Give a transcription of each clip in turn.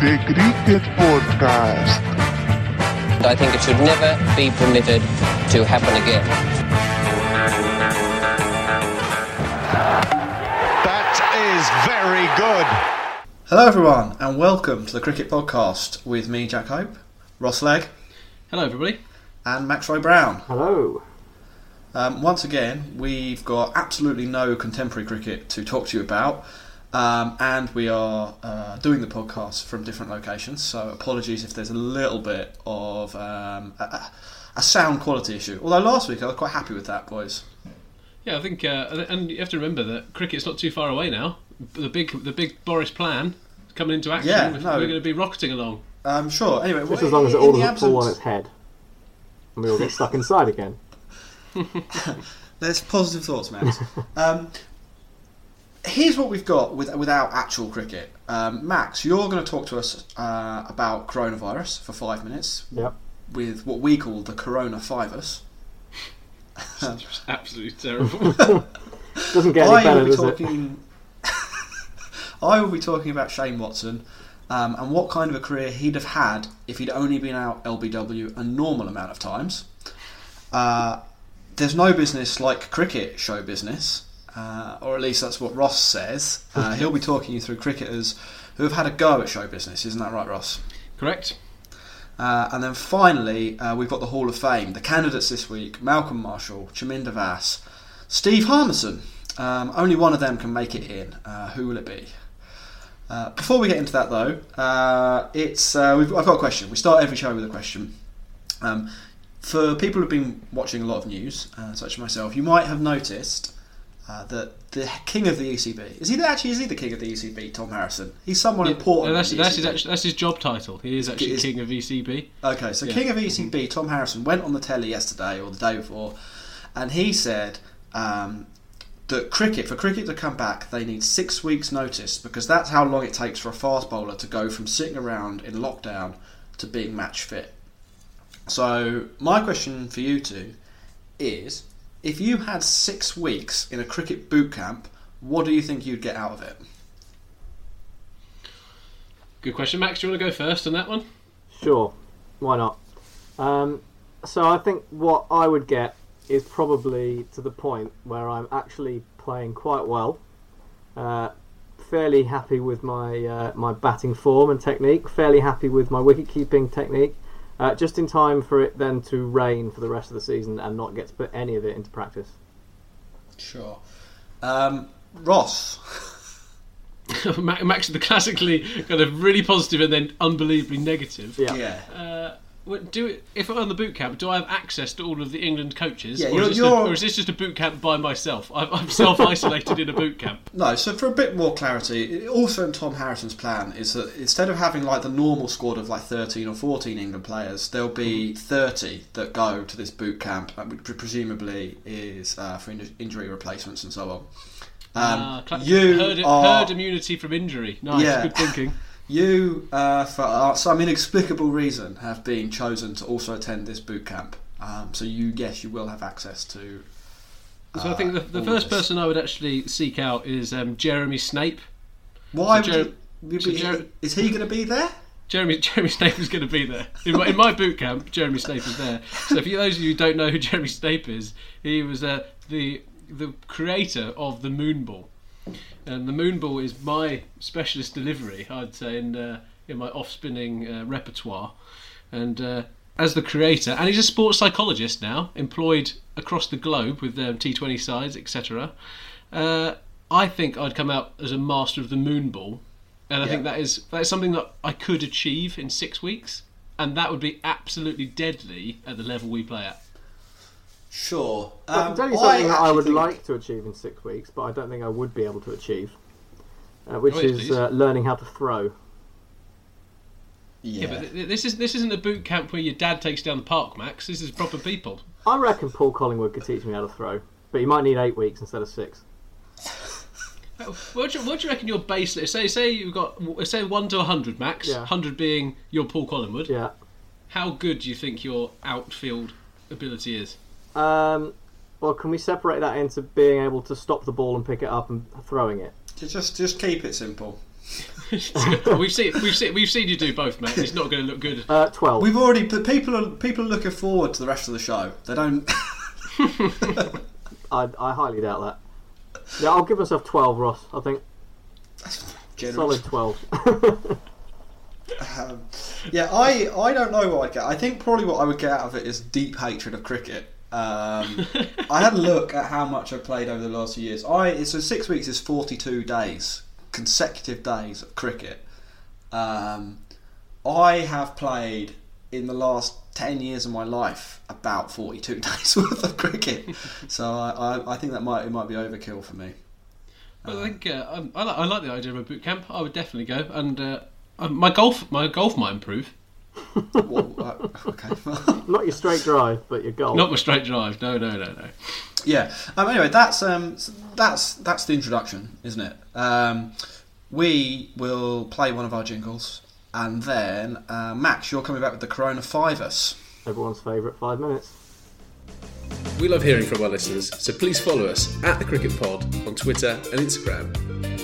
The Cricket Podcast. I think it should never be permitted to happen again. That is very good. Hello, everyone, and welcome to the Cricket Podcast with me, Jack Hope, Ross Legg, Hello, everybody. and Max Roy Brown. Hello. Um, once again, we've got absolutely no contemporary cricket to talk to you about, um, and we are uh, doing the podcast from different locations. So apologies if there's a little bit of um, a, a- a sound quality issue. Although last week I was quite happy with that, boys. Yeah, I think, uh, and- and you have to remember that cricket's not too far away now. The big, the big Boris plan is coming into action. Yeah, We're- no. We're going to be rocketing along. Um, sure. Anyway, Just well, as long as it all the doesn't fall on its head. And we all get stuck inside again. There's positive thoughts, Max. um, here's what we've got with, without actual cricket. Um, Max, you're going to talk to us uh, about coronavirus for five minutes Yep. with what we call the Coronafivus. It's absolutely terrible. Doesn't get any I better, will be it? talking. I will be talking about Shane Watson um, and what kind of a career he'd have had if he'd only been out LBW a normal amount of times. Uh, there's no business like cricket show business, uh, or at least that's what Ross says. Uh, he'll be talking you through cricketers who have had a go at show business, isn't that right, Ross? Correct. Uh, and then finally, uh, we've got the Hall of Fame. The candidates this week Malcolm Marshall, Chaminda Vaas, Steve Harmison. Um, only one of them can make it in. Uh, who will it be? Uh, before we get into that, though, uh, it's uh, we've, I've got a question. We start every show with a question. Um, for people who've been watching a lot of news, uh, such as myself, you might have noticed uh, that the king of the ECB is he the, actually is he the king of the ECB? Tom Harrison. He's someone Yeah, important. no, that's, that's, his, actually, that's his job title. He is actually Is- king of ECB. Okay, so Yeah. King of ECB, Tom Harrison, went on the telly yesterday or the day before, and he said um, that cricket, for cricket to come back, they need six weeks' notice because that's how long it takes for a fast bowler to go from sitting around in lockdown to being match fit. So, my question for you two is if you had six weeks in a cricket boot camp, what do you think you'd get out of it? Good question. Max, do you want to go first on that one? Sure. Why not? Um, so I think what I would get is probably to the point where I'm actually playing quite well. Uh, fairly happy with my uh, my batting form and technique. Fairly happy with my wicket keeping technique. Uh, just in time for it then to rain for the rest of the season and not get to put any of it into practice. Sure. Um, Ross. Max, the classically kind of really positive and then unbelievably negative. Yeah. Yeah. Uh, what- do it, if I'm on the boot camp, do I have access to all of the England coaches, Yeah, or, you're- is a, or is this just a boot camp by myself? I'm, I'm self-isolated in a boot camp. No, so for a bit more clarity, also in Tom Harrison's plan is that instead of having like the normal squad of like 13 or 14 England players, there'll be 30 that go to this boot camp, uh, which presumably is uh, for in- injury replacements and so on. Um, cla- you heard, are herd immunity from injury. Nice, Yeah. good thinking. you uh, for uh, some inexplicable reason have been chosen to also attend this boot camp. Um, so you yes, you will have access to. So I think the, the first this. person I would actually seek out is um, Jeremy Snape. Why So would Jer- you, so Jer- is he going to be there? Jeremy Jeremy Snape is going to be there in my, in my boot camp. Jeremy Snape is there. So for those of you who don't know who Jeremy Snape is, he was uh, the the creator of the Moonball, and the Moonball is my specialist delivery. I'd say in uh, in my off spinning uh, repertoire, and. Uh, as the creator, and he's a sports psychologist now, employed across the globe with um, T20 sides, etc. Uh, I think I'd come out as a master of the moonball, and I think that is that is something that I could achieve in six weeks, and that would be absolutely deadly at the level we play at. Sure. I Um, can tell you something that I would think- like to achieve in six weeks, but I don't think I would be able to achieve, uh, which is uh, learning how to throw. Yeah. Yeah, but th- this is this isn't a boot camp where your dad takes you down the park, Max. This is proper people. I reckon Paul Collingwood could teach me how to throw, but you might need eight weeks instead of six. What do, you, what do you reckon your base? Say say you've got say one to hundred, Max. Yeah. Hundred being your Paul Collingwood. Yeah. How good do you think your outfield ability is? Um, Well, can we separate that into being able to stop the ball and pick it up and throwing it? Just just keep it simple. we've seen we've seen we've seen you do both, mate. It's not going to look good. Uh, Twelve. We've already the people are people are looking forward to the rest of the show. They don't. I, I highly doubt that. Yeah, I'll give myself twelve, Ross. I think generous. solid twelve. Um, yeah, I I don't know what I'd get. I think probably what I would get out of it is deep hatred of cricket. Um, I had a look at how much I've played over the last few years. I so six weeks is forty two days consecutive days of cricket. Um, I have played in the last ten years of my life about forty two days worth of cricket. so I, I, I think that might it might be overkill for me. But I think uh, um, I, like, I like the idea of a boot camp. I would definitely go, and uh, um, my golf my golf might improve. Well, uh, okay. Not your straight drive, but your goal. Not my straight drive. No, no, no, no. Yeah. Um, anyway, that's um, that's that's the introduction, isn't it? Um, we will play one of our jingles, and then uh, Max, you're coming back with the Coronafivus. Everyone's favourite five minutes. We love hearing from our listeners, so please follow us at the Cricket Pod on Twitter and Instagram.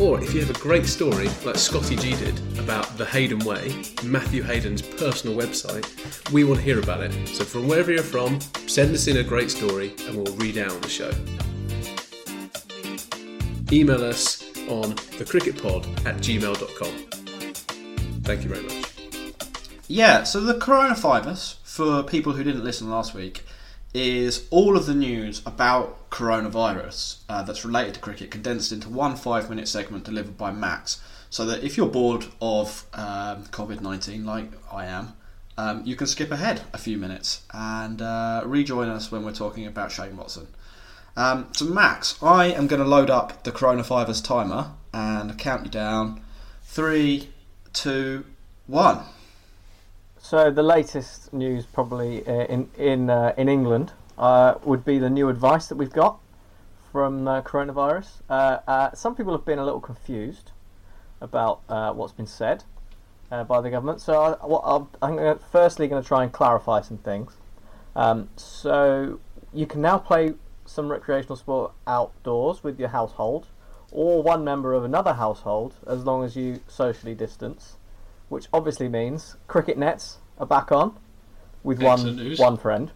Or if you have a great story, like Scotty G did, about the Hayden Way, Matthew Hayden's personal website, we want to hear about it. So from wherever you're from, send us in a great story and we'll read out on the show. Email us on thecricketpod at gmail.com. Thank you very much. Yeah. So the Coronafivus, for people who didn't listen last week, is all of the news about coronavirus uh, that's related to cricket condensed into one five-minute segment delivered by Max. So that if you're bored of um, COVID nineteen, like I am, um, you can skip ahead a few minutes and uh, rejoin us when we're talking about Shane Watson. Um, so, Max, I am going to load up the Coronafivus timer and count you down. Three, two, one. So the latest news, probably uh, in in uh, in England, uh, would be the new advice that we've got from uh, coronavirus. Uh, some people have been a little confused about what's been said by the government. So I, I'll, I'm gonna, firstly going to try and clarify some things. Um, so you can now play some recreational sport outdoors with your household or one member of another household as long as you socially distance which obviously means cricket nets are back on with Excellent one news. one friend.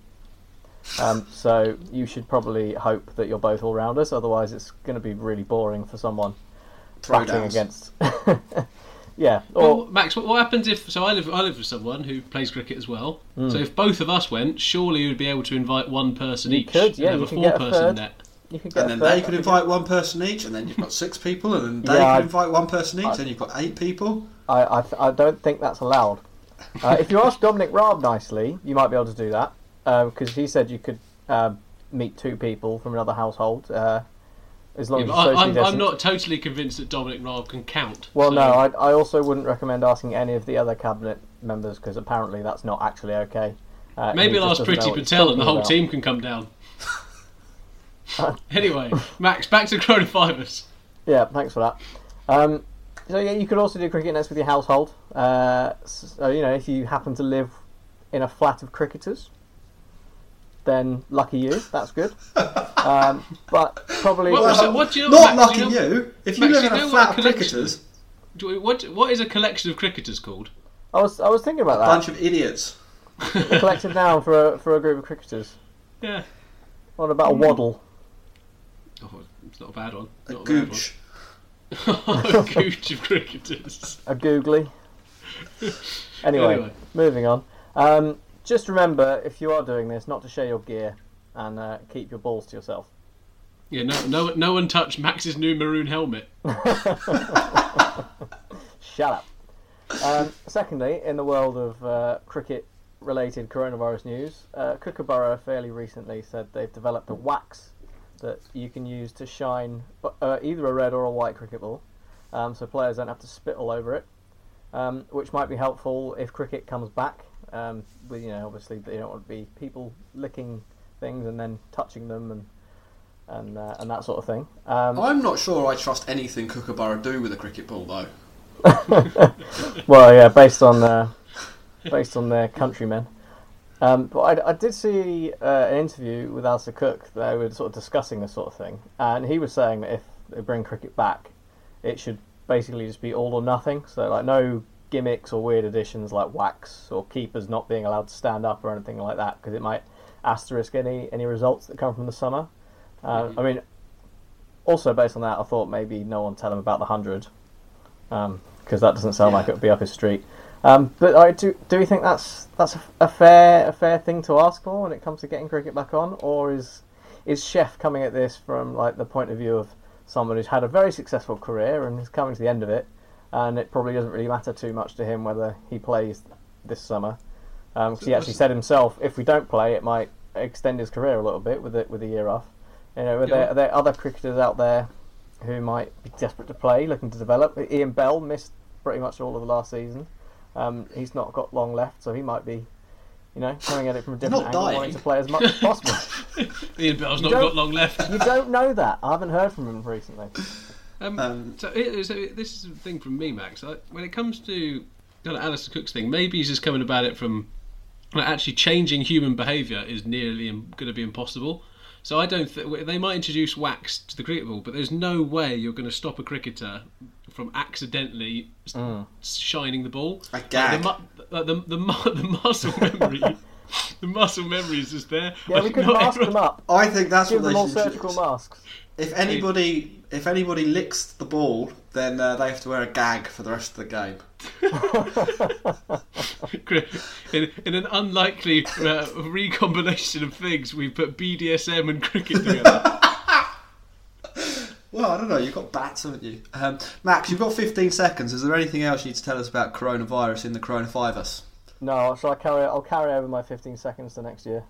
Um, so you should probably hope that you're both all rounders. Otherwise, it's going to be really boring for someone batting Throwdowns. against. yeah, or Well, Max, what, what happens if? So I live I live with someone who plays cricket as well. Hmm. So if both of us went, surely you'd be able to invite one person You each. could, and yeah, have you a can get a four-person third. net. you can get And then third, they could that'd invite one person each, and then you've got six people, and then they Yeah, could I- invite one person each, I- then you've got eight people. I, I, I don't think that's allowed. Uh, if you ask Dominic Raab nicely, you might be able to do that because he said you could uh, meet two people from another household uh, as long Yeah, as I, I'm, I'm not totally convinced that Dominic Raab can count. Well, so no, I, I also wouldn't recommend asking any of the other cabinet members because apparently that's not actually okay. Uh, Maybe I'll ask Priti Patel and the whole about. team can come down. anyway, Max, back to coronavirus. Yeah, thanks for that. Um, so yeah, you could also do cricket nets with your household. Uh, so you know, if you happen to live in a flat of cricketers, then lucky you. That's good. Um, but probably Well, so what do you know? Not Max, lucky do you. Know, you. If you Max, live you in know a flat a of cricketers, do- what what is a collection of cricketers called? I was I was thinking about that. a that. bunch of idiots. A collective noun for a, for a group of cricketers. Yeah, What about a waddle? oh, it's not a bad one. A Not bad gooch. A gooch of cricketers. A googly. Anyway, Anyway. moving on. Um, just remember, if you are doing this, not to share your gear and uh, keep your balls to yourself. Yeah, no, no, no one touched Max's new maroon helmet. Shut up. Um, secondly, in the world of uh, cricket-related coronavirus news, uh, Kookaburra fairly recently said they've developed a wax that you can use to shine uh, either a red or a white cricket ball, um, so players don't have to spit all over it, um, which might be helpful if cricket comes back. Um, with you know, obviously, you don't want to be people licking things and then touching them and and uh, and that sort of thing. Um, I'm not sure I trust anything Kookaburra do with a cricket ball, though. Well, yeah, based on uh, based on their countrymen. Um, but I, I did see uh, an interview with Alastair Cook. They were sort of discussing this sort of thing, and he was saying that if they bring cricket back, it should basically just be all or nothing. So like no gimmicks or weird additions like wax or keepers not being allowed to stand up or anything like that because it might asterisk any any results that come from the summer. Uh, I mean, also based on that, I thought maybe no one tell him about the hundred because that doesn't sound Yeah. like it would be up his street. Um, but I do do you think that's that's a, a fair a fair thing to ask for when it comes to getting cricket back on, or is is Chef coming at this from like the point of view of someone who's had a very successful career and is coming to the end of it, and it probably doesn't really matter too much to him whether he plays this summer. Um 'cause he actually said himself, if we don't play, it might extend his career a little bit with it with a year off. You know, are, Yeah. there, are there other cricketers out there who might be desperate to play, looking to develop? Ian Bell missed pretty much all of the last season. Um, he's not got long left, so he might be, you know, coming at it from a different Not angle, dying. wanting to play as much as possible. Ian Bell's not don't- got long left. you don't know that. I haven't heard from him recently. Um, Um, so, so this is a thing from me, Max. I, when it comes to kind of Alastair Cook's thing, maybe he's just coming about it from like, actually changing human behaviour is nearly Im- going to be impossible. So I don't. Th- they might introduce wax to the cricket ball, but there's no way you're going to stop a cricketer from accidentally s- shining the ball. A Like, gag. the, mu- like, the, the, mu- the muscle memory. the muscle memory is just there. Yeah, we Like, could mask everyone- them up. I think that's Give what them they all should surgical masks. If anybody, if anybody licks the ball, then uh, they have to wear a gag for the rest of the game. in, in an unlikely uh, recombination of things, we put BDSM and cricket together. Well, I don't know. You've got bats, haven't you? Um, Max, you've got 15 seconds. Is there anything else you need to tell us about coronavirus in the Coronafivus? No, so I carry? I'll carry over my 15 seconds to next year.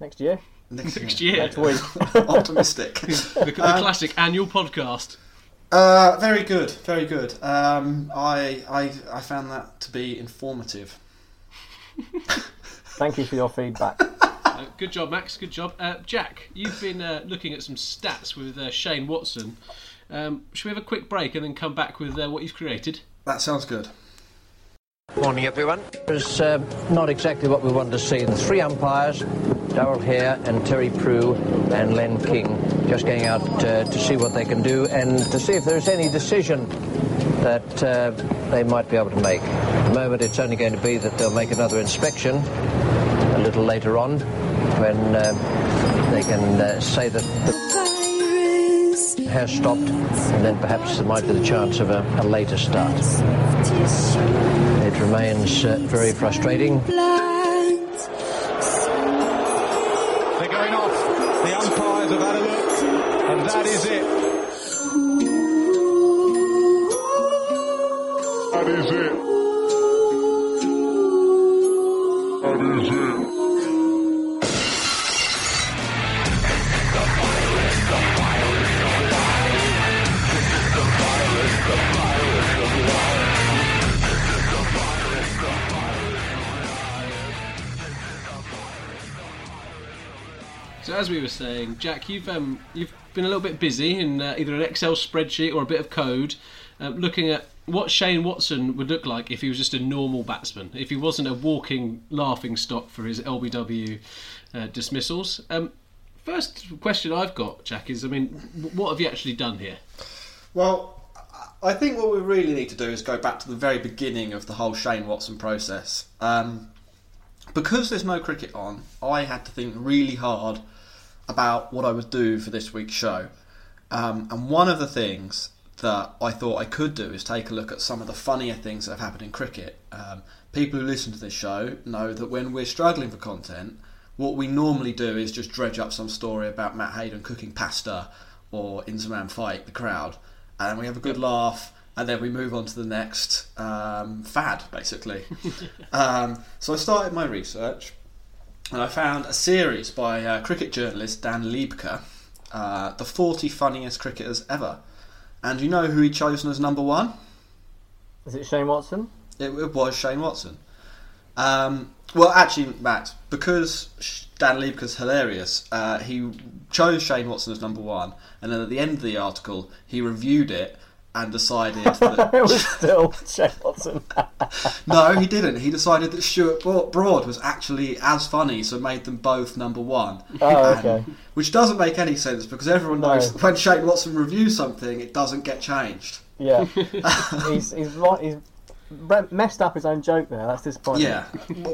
Next year, Next year, next week. Optimistic. the, the classic annual podcast. Uh, very good, very good. Um, I, I, I found that to be informative. Thank you for your feedback. Uh, good job, Max. Good job, uh, Jack. You've been uh, looking at some stats with uh, Shane Watson. Um, should we have a quick break and then come back with uh, what you've created? That sounds good. Morning, everyone. It was uh, not exactly what we wanted to see. The three umpires, Darrell Hair and Terry Prue and Len King, just going out uh, to see what they can do and to see if there's any decision that uh, they might be able to make. At the moment, it's only going to be that they'll make another inspection a little later on when uh, they can uh, say that the has stopped and then perhaps there might be the chance of a, a later start. It remains uh, very frustrating. We were saying, Jack, you've um, you've been a little bit busy in uh, either an Excel spreadsheet or a bit of code, uh, looking at what Shane Watson would look like if he was just a normal batsman, if he wasn't a walking laughing stock for his LBW uh, dismissals. Um, first question I've got, Jack, is I mean, what have you actually done here? Well, I think what we really need to do is go back to the very beginning of the whole Shane Watson process. Um, because there's no cricket on, I had to think really hard about what I would do for this week's show. Um, and one of the things that I thought I could do is take a look at some of the funnier things that have happened in cricket. Um, people who listen to this show know that when we're struggling for content, what we normally do is just dredge up some story about Matt Hayden cooking pasta or Inzamam fight the crowd, and we have a good laugh, and then we move on to the next um, fad, basically. um, so I started my research, and I found a series by uh, cricket journalist Dan Liebke, uh, the 40 funniest cricketers ever. And you know who he chosen as number one? Is it Shane Watson? It, it was Shane Watson. Um, well, actually, Matt, because Dan Liebke's hilarious, uh, he chose Shane Watson as number one, and then at the end of the article, he reviewed it and decided that it was still Watson. no, he didn't. He decided that Stuart Broad was actually as funny, so made them both number one. Oh, And- okay. which doesn't make any sense because everyone No. knows when Shane Watson reviews something, it doesn't get changed. Yeah, he's he's right. He's messed up his own joke there. That's disappointing. Yeah,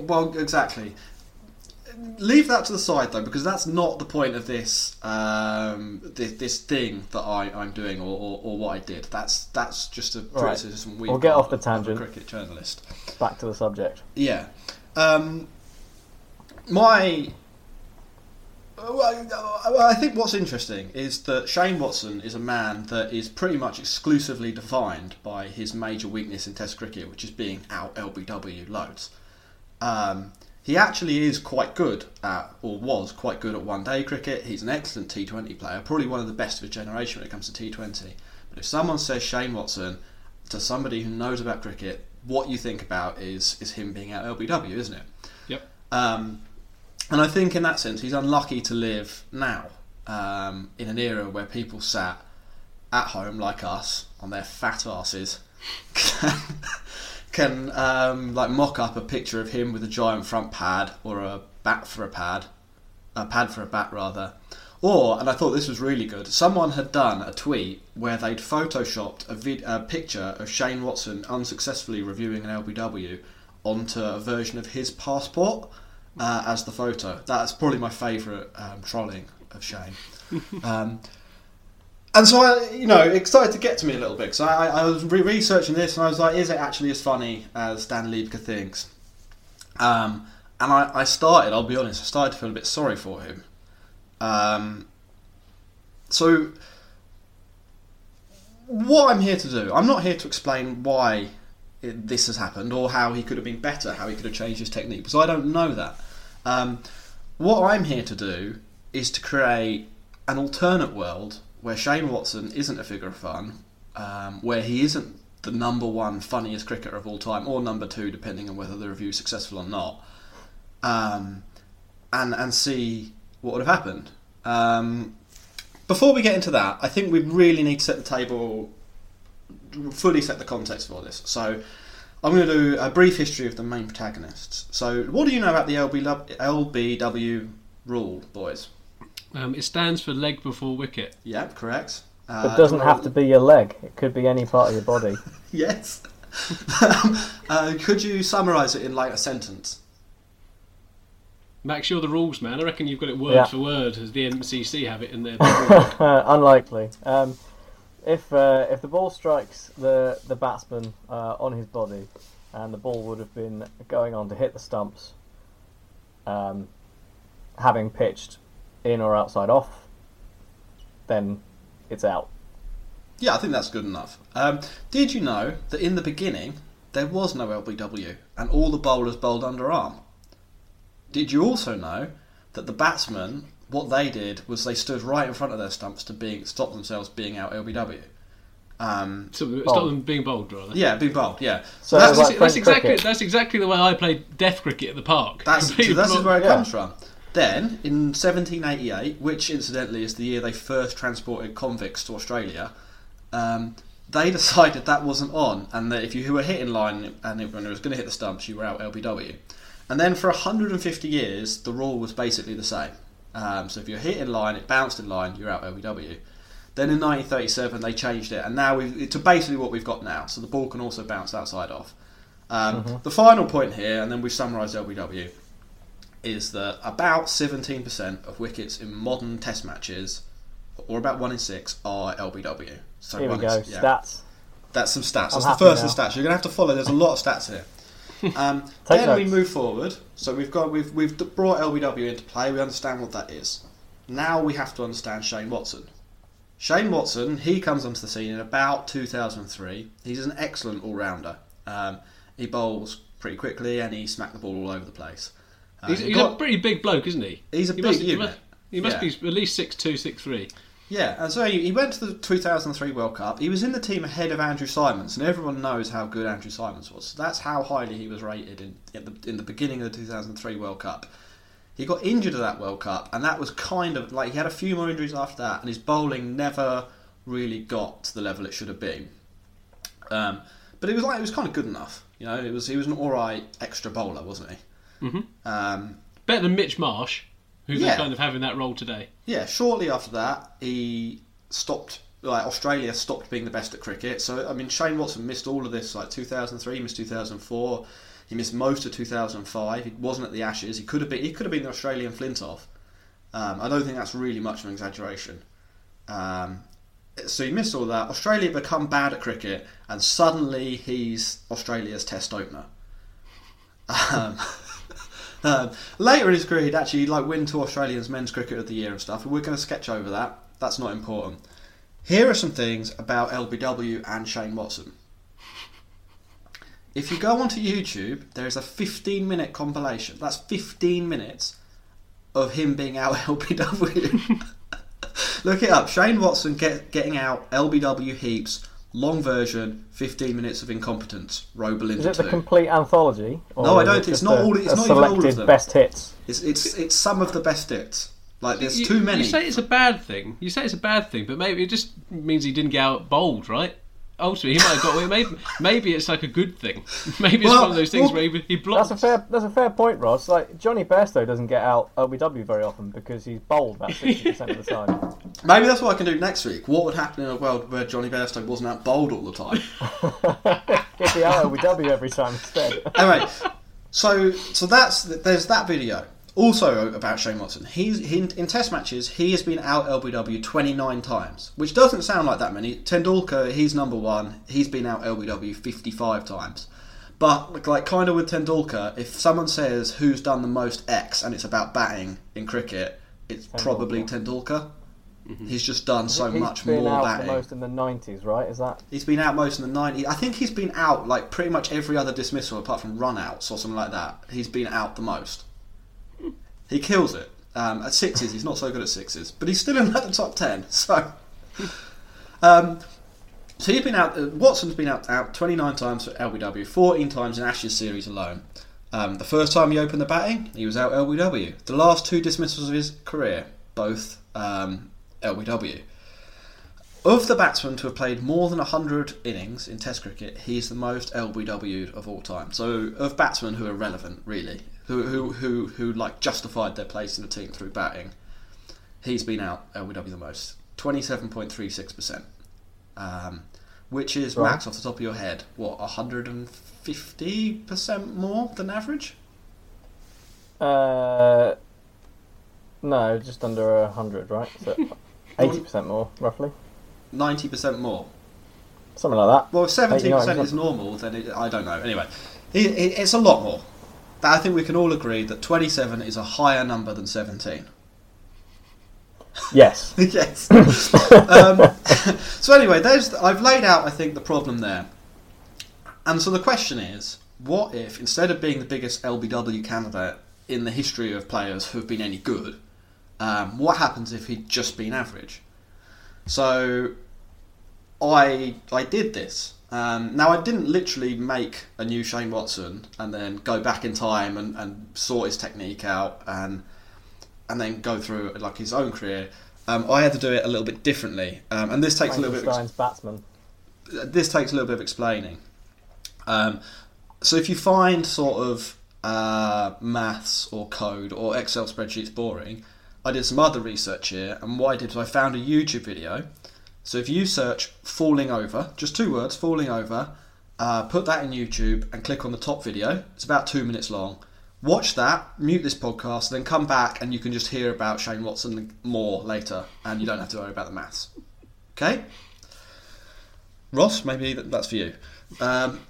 well, exactly. Leave that to the side though, because that's not the point of this um, this, this thing that I, I'm doing or, or, or what I did. That's that's just a Right. criticism we We'll get off the tangent. Cricket journalist. Back to the subject. Yeah. Um, my. Well, I think what's interesting is that Shane Watson is a man that is pretty much exclusively defined by his major weakness in Test cricket, which is being out LBW loads. Um, he actually is quite good at, or was quite good at one day cricket. He's an excellent T20 player, probably one of the best of his generation when it comes to T20. But if someone says Shane Watson to somebody who knows about cricket, what you think about is is him being out LBW, isn't it? Yep. Um, and I think in that sense, he's unlucky to live now um, in an era where people sat at home like us on their fat asses can, um, like mock up a picture of him with a giant front pad or a bat for a pad, a pad for a bat rather. Or, and I thought this was really good, someone had done a tweet where they'd photoshopped a, vid- a picture of Shane Watson unsuccessfully reviewing an LBW onto a version of his passport uh, as the photo. That's probably my favourite um, trolling of Shane. um, and so I, you know, it started to get to me a little bit because I, I was re- researching this and I was like, is it actually as funny as Dan Liebke thinks? Um, and I, I started, I'll be honest, I started to feel a bit sorry for him. Um, so, what I'm here to do, I'm not here to explain why it, this has happened or how he could have been better, how he could have changed his technique, because I don't know that. Um, what I'm here to do is to create an alternate world where Shane Watson isn't a figure of fun, um, where he isn't the number one funniest cricketer of all time, or number two, depending on whether the review's successful or not, um, and and see what would have happened. Um, before we get into that, I think we really need to set the table, fully set the context for this. So, I'm going to do a brief history of the main protagonists. So, what do you know about the LB, LBW rule, boys? Um, it stands for leg before wicket. Yep, correct. Uh, It doesn't have to be your leg. It could be any part of your body. Yes. uh, could you summarise it in like a sentence? Max, you're the rules man. I reckon you've got it word Yeah. for word as the MCC have it in their. Unlikely. Um, if uh, if the ball strikes the the batsman uh, on his body, and the ball would have been going on to hit the stumps, um, having pitched in or outside off, then it's out. Yeah, I think that's good enough. Um, did you know that in the beginning there was no LBW and all the bowlers bowled underarm? Did you also know that the batsmen, what they did was they stood right in front of their stumps to being stop themselves being out LBW? Um, So stop them being bold, rather. yeah, big bowl. Yeah. So that's, like That's, exactly cricket. that's exactly the way I played death cricket at the park. That's Completely so this is where it Yeah. comes from. Then, in 1788, which incidentally is the year they first transported convicts to Australia, um, they decided that wasn't on, and that if you were hit in line and it, when it was going to hit the stumps, you were out LBW. And then for 150 years, the rule was basically the same. Um, so if you're hit in line, it bounced in line, you're out LBW. Then in 1937, they changed it, and now we've, to basically what we've got now. So the ball can also bounce outside off. Um, The final point here, and then we've summarised LBW, is that about 17% of wickets in modern Test matches, or about one in six, are LBW. So Here we go. in- yeah. Stats. That's some stats. I'm That's the first now. of stats. You're going to have to follow. There's a lot of stats here. Um, then we move forward. So we've got we've we've brought LBW into play. We understand what that is. Now we have to understand Shane Watson. Shane Watson, he comes onto the scene in about 2003. He's an excellent all-rounder. Um, he bowls pretty quickly and he smacked the ball all over the place. Uh, He's, he he's got- a pretty big bloke, isn't he? He's a he big must, he unit. must, he must Yeah. be at least six two, six three. Yeah, and so he, he went to the 2003 World Cup. He was in the team ahead of Andrew Symonds, and everyone knows how good Andrew Symonds was. So That's how highly he was rated in at the, in the beginning of the 2003 World Cup. He got injured at that World Cup, and that was kind of like he had a few more injuries after that, and his bowling never really got to the level it should have been. Um, but it was like it was kind of good enough. You know, it was he was an all right extra bowler, wasn't he? Mm-hmm. Um, Better than Mitch Marsh, who's Yeah. kind of having that role today. yeah. Shortly after that, he stopped. Like Australia stopped being the best at cricket. So I mean, Shane Watson missed all of this. Like 2003, he missed 2004. He missed most of 2005. He wasn't at the Ashes. He could have been. He could have been the Australian Flintoff. Um, I don't think that's really much of an exaggeration. Um, so he missed all that. Australia become bad at cricket, and suddenly he's Australia's Test opener. Um, um, later in his career, he'd actually like win two Australians Men's Cricket of the Year and stuff. We're going to sketch over that. That's not important. Here are some things about LBW and Shane Watson. If you go onto YouTube, there is a 15 minute compilation. That's 15 minutes of him being out LBW. Look it up. Shane Watson get, getting out LBW heaps, long version, 15 minutes of incompetence. Row Belinda Is it the 2. complete anthology? Or No, I don't- it it's not a- all- it's not even all of them. best hits. It's, it's, it's some of the best hits. Like, there's You- too many. You say it's a bad thing. You say it's a bad thing, but maybe it just means he didn't get out bowled, right? Ultimately, he might have got away. Maybe, maybe it's like a good thing. Maybe it's Well, one of those things well, where he, he blocks. That's a fair. That's a fair point, Ross. Like Jonny Bairstow doesn't get out LBW very often because he's bowled about sixty percent of the time. Maybe that's what I can do next week. What would happen in a world where Jonny Bairstow wasn't out bowled all the time? Get the out LBW every time instead. anyway, so so that's there's that video. Also about Shane Watson, he's he, in Test matches he has been out LBW 29 times, which doesn't sound like that many. Tendulkar, he's number one. He's been out LBW 55 times. But like, like kind of with Tendulkar, if someone says who's done the most X and it's about batting in cricket, it's probably Tendulkar. Mm-hmm. He's just done so He's much been more out batting. the most in the nineties, right? Is that? He's been out most in the 90s. I think he's been out like pretty much every other dismissal apart from run outs or something like that. He's been out the most. He kills it. Um, at sixes, he's not so good at sixes, but he's still in like, the top 10. So, um, so he's been out. Uh, Watson's been out, out 29 times for LBW, 14 times in Ashes series alone. Um, the first time he opened the batting, he was out LBW. The last two dismissals of his career, both um, LBW. Of the batsmen to have played more than 100 innings in Test cricket, he's the most LBW'd of all time. So, of batsmen who are relevant, really, who, who, who, who like justified their place in the team through batting, he's been out LBW the most. 27.36%. Um, which is, Right. Max, off the top of your head, what, 150% more than average? Uh, no, just under a hundred, right? So eighty percent more, roughly, 90% more. something like that. Well, if 17% is normal, then it, I don't know. Anyway, it, it, it's a lot more. I think we can all agree that twenty-seven is a higher number than seventeen. Yes. yes. um, so anyway, there's I've laid out I think the problem there, and so the question is, what if instead of being the biggest LBW candidate in the history of players who have been any good, um, what happens if he'd just been average? So I I did this. Um, now I didn't literally make a new Shane Watson and then go back in time and, and sort his technique out and and then go through like his own career. Um, I had to do it a little bit differently, um, and this takes a little bit. Of, batsman. this takes a little bit of explaining. Um, so if you find sort of uh, maths or code or Excel spreadsheets boring, I did some other research here, and what I did was I found a YouTube video. So if you search "falling over," just two words, "falling over," uh, put that in YouTube and click on the top video. It's about two minutes long. Watch that, mute this podcast, then come back and you can just hear about Shane Watson more later, and you don't have to worry about the maths. Okay? Ross, maybe that's for you. Um,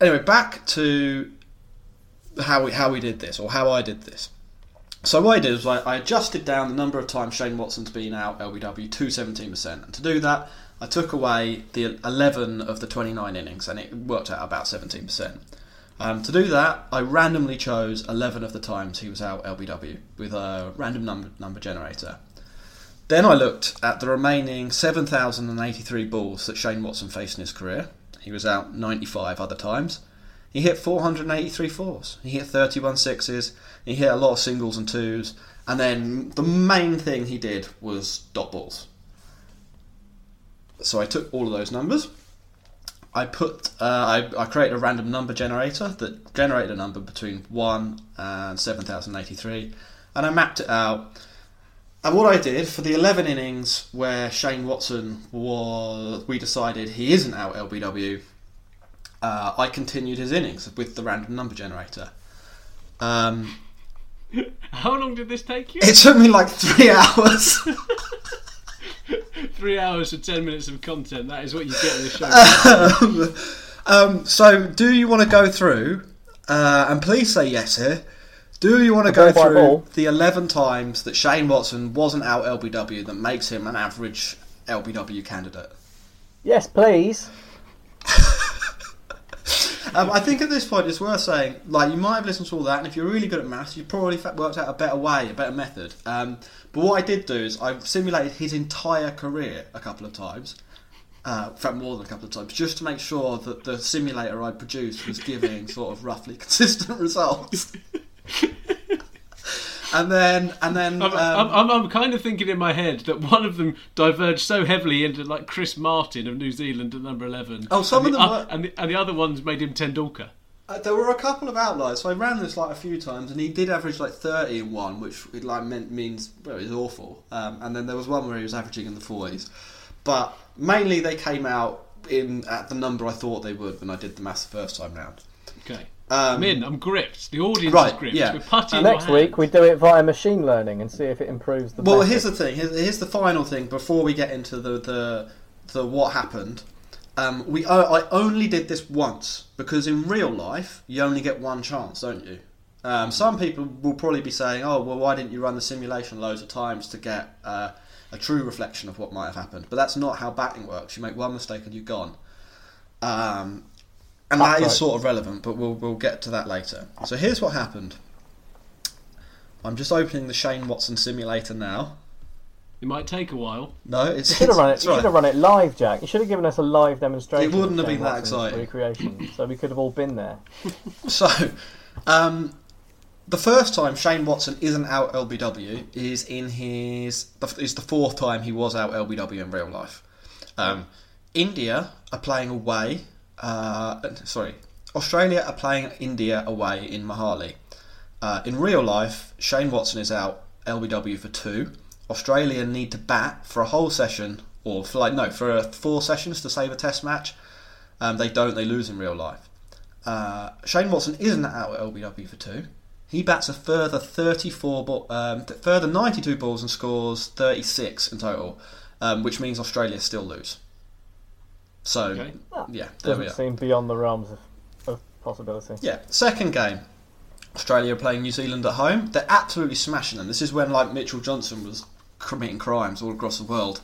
anyway, back to how we how we did this, or how I did this. So what I did was I, adjusted down the number of times Shane Watson's been out LBW to 17%, and to do that, I took away the 11 of the 29 innings, and it worked out about 17%. Um, to do that, I randomly chose 11 of the times he was out LBW with a random number number generator. Then I looked at the remaining 7,083 balls that Shane Watson faced in his career. He was out 95 other times. He hit 483 fours. He hit 31 sixes. He hit a lot of singles and twos. And then the main thing he did was dot balls. So I took all of those numbers. I put uh, I, I created a random number generator that generated a number between one and seven thousand eighty three, and I mapped it out. And what I did for the eleven innings where Shane Watson was, we decided he isn't out LBW. Uh, I continued his innings with the random number generator. Um, How long did this take you? it took me like three hours. Three hours for ten minutes of content. That is what you get in the show. um, so, do you want to go through? Uh, and please say yes here. Do you want to go through ball. the eleven times that Shane Watson wasn't out LBW that makes him an average LBW candidate? Yes, please. Um, I think at this point it's worth saying, like, you might have listened to all that, and if you're really good at maths, you've probably worked out a better way, a better method. Um, but what I did do is I simulated his entire career a couple of times, uh, in fact, more than a couple of times, just to make sure that the simulator I produced was giving sort of roughly consistent results. and then, and then, I'm, um, I'm, I'm, I'm kind of thinking in my head that one of them diverged so heavily into like Chris Martin of New Zealand at number eleven. Oh, some of the, them were- and, the, and the other ones made him Tendulkar. Uh, there were a couple of outliers. So I ran this like a few times, and he did average like thirty in one, which it, like meant means well, it was awful. Um, and then there was one where he was averaging in the forties, but mainly they came out in at the number I thought they would when I did the maths the first time round. Okay. Um, I'm in. I'm gripped. The audience Right, is gripped. yeah. We're putty in Next week we do it via machine learning and see if it improves the. Well, method. here's the thing. Here's, here's the final thing before we get into the the, the what happened. Um, we I only did this once because in real life you only get one chance, don't you? Um, some people will probably be saying, "Oh, well, why didn't you run the simulation loads of times to get uh, a true reflection of what might have happened?" But that's not how batting works. You make one mistake and you're gone. Um, and that That's right. sort of relevant, but we'll we'll get to that later. So here's what happened. I'm just opening the Shane Watson simulator now. It might take a while. No, it's You should have run it. You right. should have run it live, Jack. You should have given us a live demonstration. It wouldn't have Shane been that Watson's exciting. Recreation, so we could have all been there. So, um, the first time Shane Watson isn't out LBW is in his is the fourth time he was out LBW in real life. Um, India are playing away. Uh, sorry, Australia are playing India away in Mohali. Uh, in real life, Shane Watson is out LBW for two. Australia need to bat for a whole session, or for like no, for four sessions to save a Test match. Um, they don't. They lose in real life. Uh, Shane Watson isn't out at LBW for two. He bats a further 34, ball, um, further 92 balls and scores 36 in total, um, which means Australia still lose. So, Okay. yeah, there Doesn't are. seem beyond the realms of, of possibility. Yeah, second game. Australia are playing New Zealand at home. They're absolutely smashing them. This is when like Mitchell Johnson was committing crimes all across the world.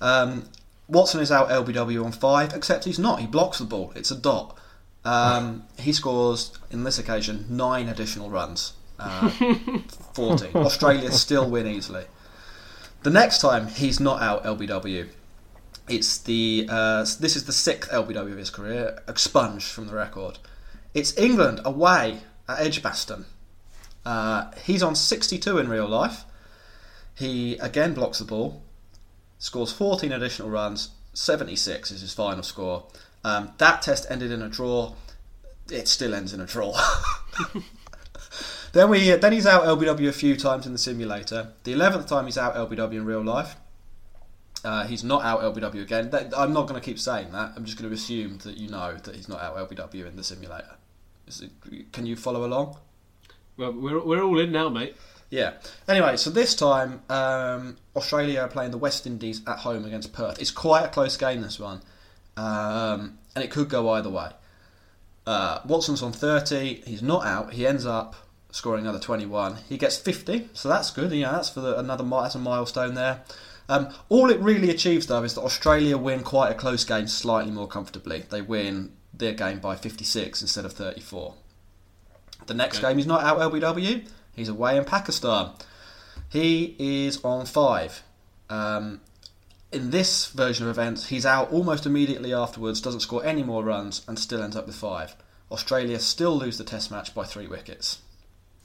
Um, Watson is out LBW on five, except he's not. He blocks the ball. It's a dot. Um, he scores in this occasion nine additional runs. Uh, Fourteen. Australia still win easily. The next time he's not out LBW, it's the uh, this is the sixth LBW of his career, expunged from the record. It's England away at Edgbaston. Uh, he's on 62 in real life. He again blocks the ball, scores 14 additional runs, 76 is his final score. Um, that test ended in a draw. It still ends in a draw. then we then he's out LBW a few times in the simulator. The 11th time he's out LBW in real life. Uh, he's not out LBW again. That, I'm not going to keep saying that. I'm just going to assume that you know that he's not out LBW in the simulator. Is it, can you follow along? Well, we're, we're all in now, mate. Yeah. Anyway, so this time um, Australia are playing the West Indies at home against Perth. It's quite a close game, this one, um, and it could go either way. Uh, Watson's on 30. He's not out. He ends up scoring another 21. He gets 50, so that's good. You know, that's for the, another that's a milestone there. Um, all it really achieves, though, is that Australia win quite a close game slightly more comfortably. They win their game by 56 instead of 34. The next Okay. game, he's not out LBW. He's away in Pakistan. He is on five. Um, in this version of events, he's out almost immediately afterwards, doesn't score any more runs, and still ends up with five. Australia still lose the Test match by three wickets.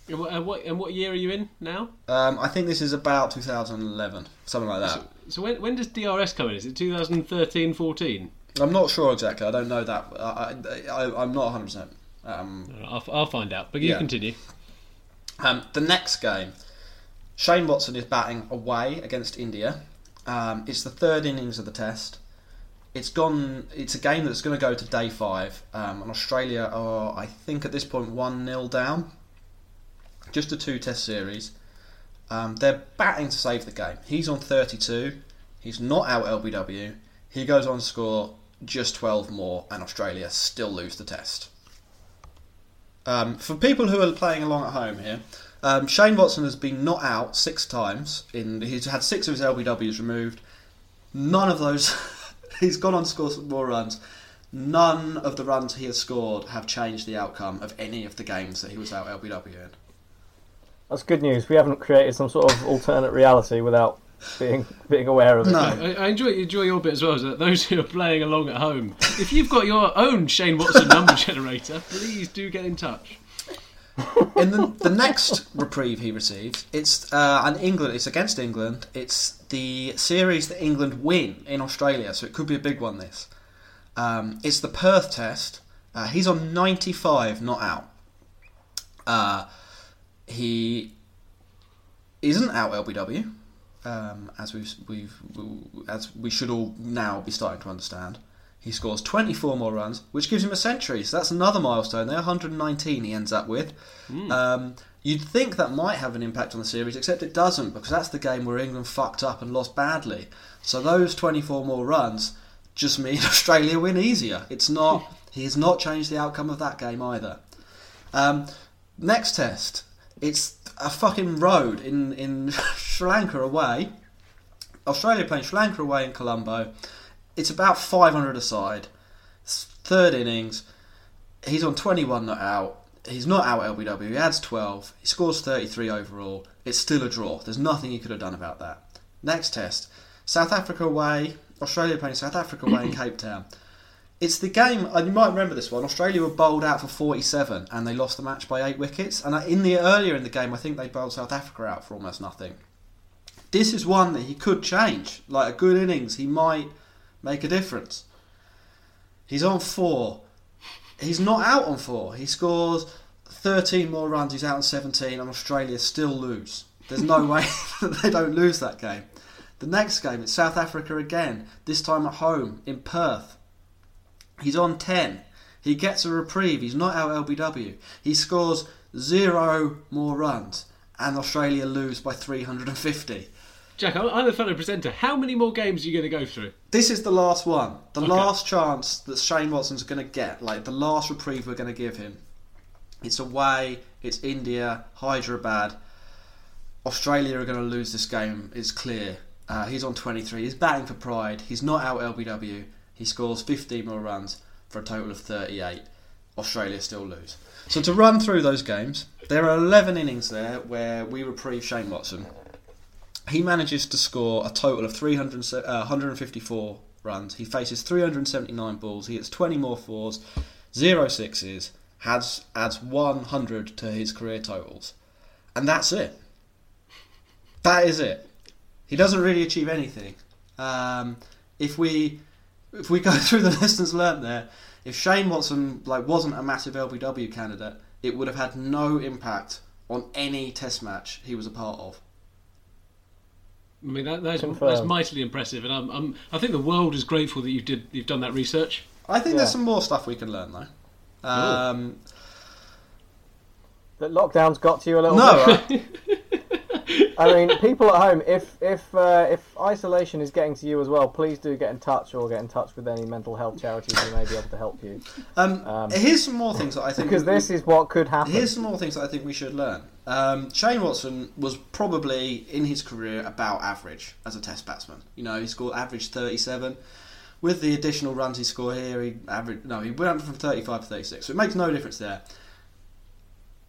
And what, and what, and what year are you in now? Um, I think this is about 2011, something like that. So when, when does DRS come in? Is it 2013 14? I'm not sure exactly. I don't know that. I, I, I'm not 100. percent um, I'll, I'll find out. But you Yeah. continue. Um, the next game, Shane Watson is batting away against India. Um, it's the third innings of the test. It's gone. It's a game that's going to go to day five. Um, and Australia are, I think, at this point one 0 down. Just a two-test series. Um, they're batting to save the game. He's on 32. He's not out LBW. He goes on to score just 12 more, and Australia still lose the test. Um, for people who are playing along at home here, um, Shane Watson has been not out six times. In he's had six of his LBWs removed. None of those. he's gone on to score more runs. None of the runs he has scored have changed the outcome of any of the games that he was out LBW in. That's good news. We haven't created some sort of alternate reality without being being aware of it. No. I, I enjoy enjoy your bit as well. Is that those who are playing along at home, if you've got your own Shane Watson number generator, please do get in touch. in the, the next reprieve he receives, it's uh, an England. It's against England. It's the series that England win in Australia, so it could be a big one. This. Um, it's the Perth Test. Uh, he's on 95, not out. Uh, he isn't out LBW, um, as we've, we've as we should all now be starting to understand. He scores 24 more runs, which gives him a century. So that's another milestone there. 119 he ends up with. Um, you'd think that might have an impact on the series, except it doesn't, because that's the game where England fucked up and lost badly. So those 24 more runs just mean Australia win easier. It's not. He has not changed the outcome of that game either. Um, next test, it's a fucking road in in Sri Lanka away. Australia playing Sri Lanka away in Colombo. It's about 500 aside. It's third innings. He's on 21 not out. He's not out LBW. He adds 12. He scores 33 overall. It's still a draw. There's nothing he could have done about that. Next test. South Africa away. Australia playing South Africa away in Cape Town. It's the game, and you might remember this one. Australia were bowled out for 47 and they lost the match by 8 wickets. And uh, in the earlier in the game, I think they bowled South Africa out for almost nothing. This is one that he could change. Like a good innings, he might make a difference. He's on 4. He's not out on 4. He scores 13 more runs, he's out on 17, and Australia still lose. There's no way that they don't lose that game. The next game, it's South Africa again, this time at home in Perth. He's on 10. He gets a reprieve. He's not out LBW. He scores zero more runs, and Australia lose by 350. Jack, I'm I'm fellow presenter. How many more games are you going to go through? This is the last one. The Okay. last chance that Shane Watson's going to get. Like, the last reprieve we're going to give him. It's away. It's India. Hyderabad. Australia are going to lose this game. It's clear. Uh, he's on 23. He's batting for pride. He's not out LBW. He scores 15 more runs for a total of 38. Australia still lose. So to run through those games, there are 11 innings there where we reprieve Shane Watson. He manages to score a total of 300, uh, 154 runs. He faces 379 balls. He hits 20 more fours, zero sixes, has adds 100 to his career totals, and that's it. That is it. He doesn't really achieve anything. Um, if we if we go through the lessons learned there, if Shane Watson like wasn't a massive LBW candidate, it would have had no impact on any Test match he was a part of. I mean, that, that's, that's mightily impressive, and I'm, I'm, I think the world is grateful that you did, you've done that research. I think there's some more stuff we can learn though. Um, That lockdown's got to you a little no, bit. I, I mean, people at home, if if uh, if isolation is getting to you as well, please do get in touch or get in touch with any mental health charities who may be able to help you. um, Um, here's some more things that I think Because this is what could happen. Here's some more things that I think we should learn. Um, Shane Watson was probably in his career about average as a Test batsman. You know, he scored average 37. With the additional runs he scored here, he averaged no, he went up from 35 to 36. So it makes no difference there.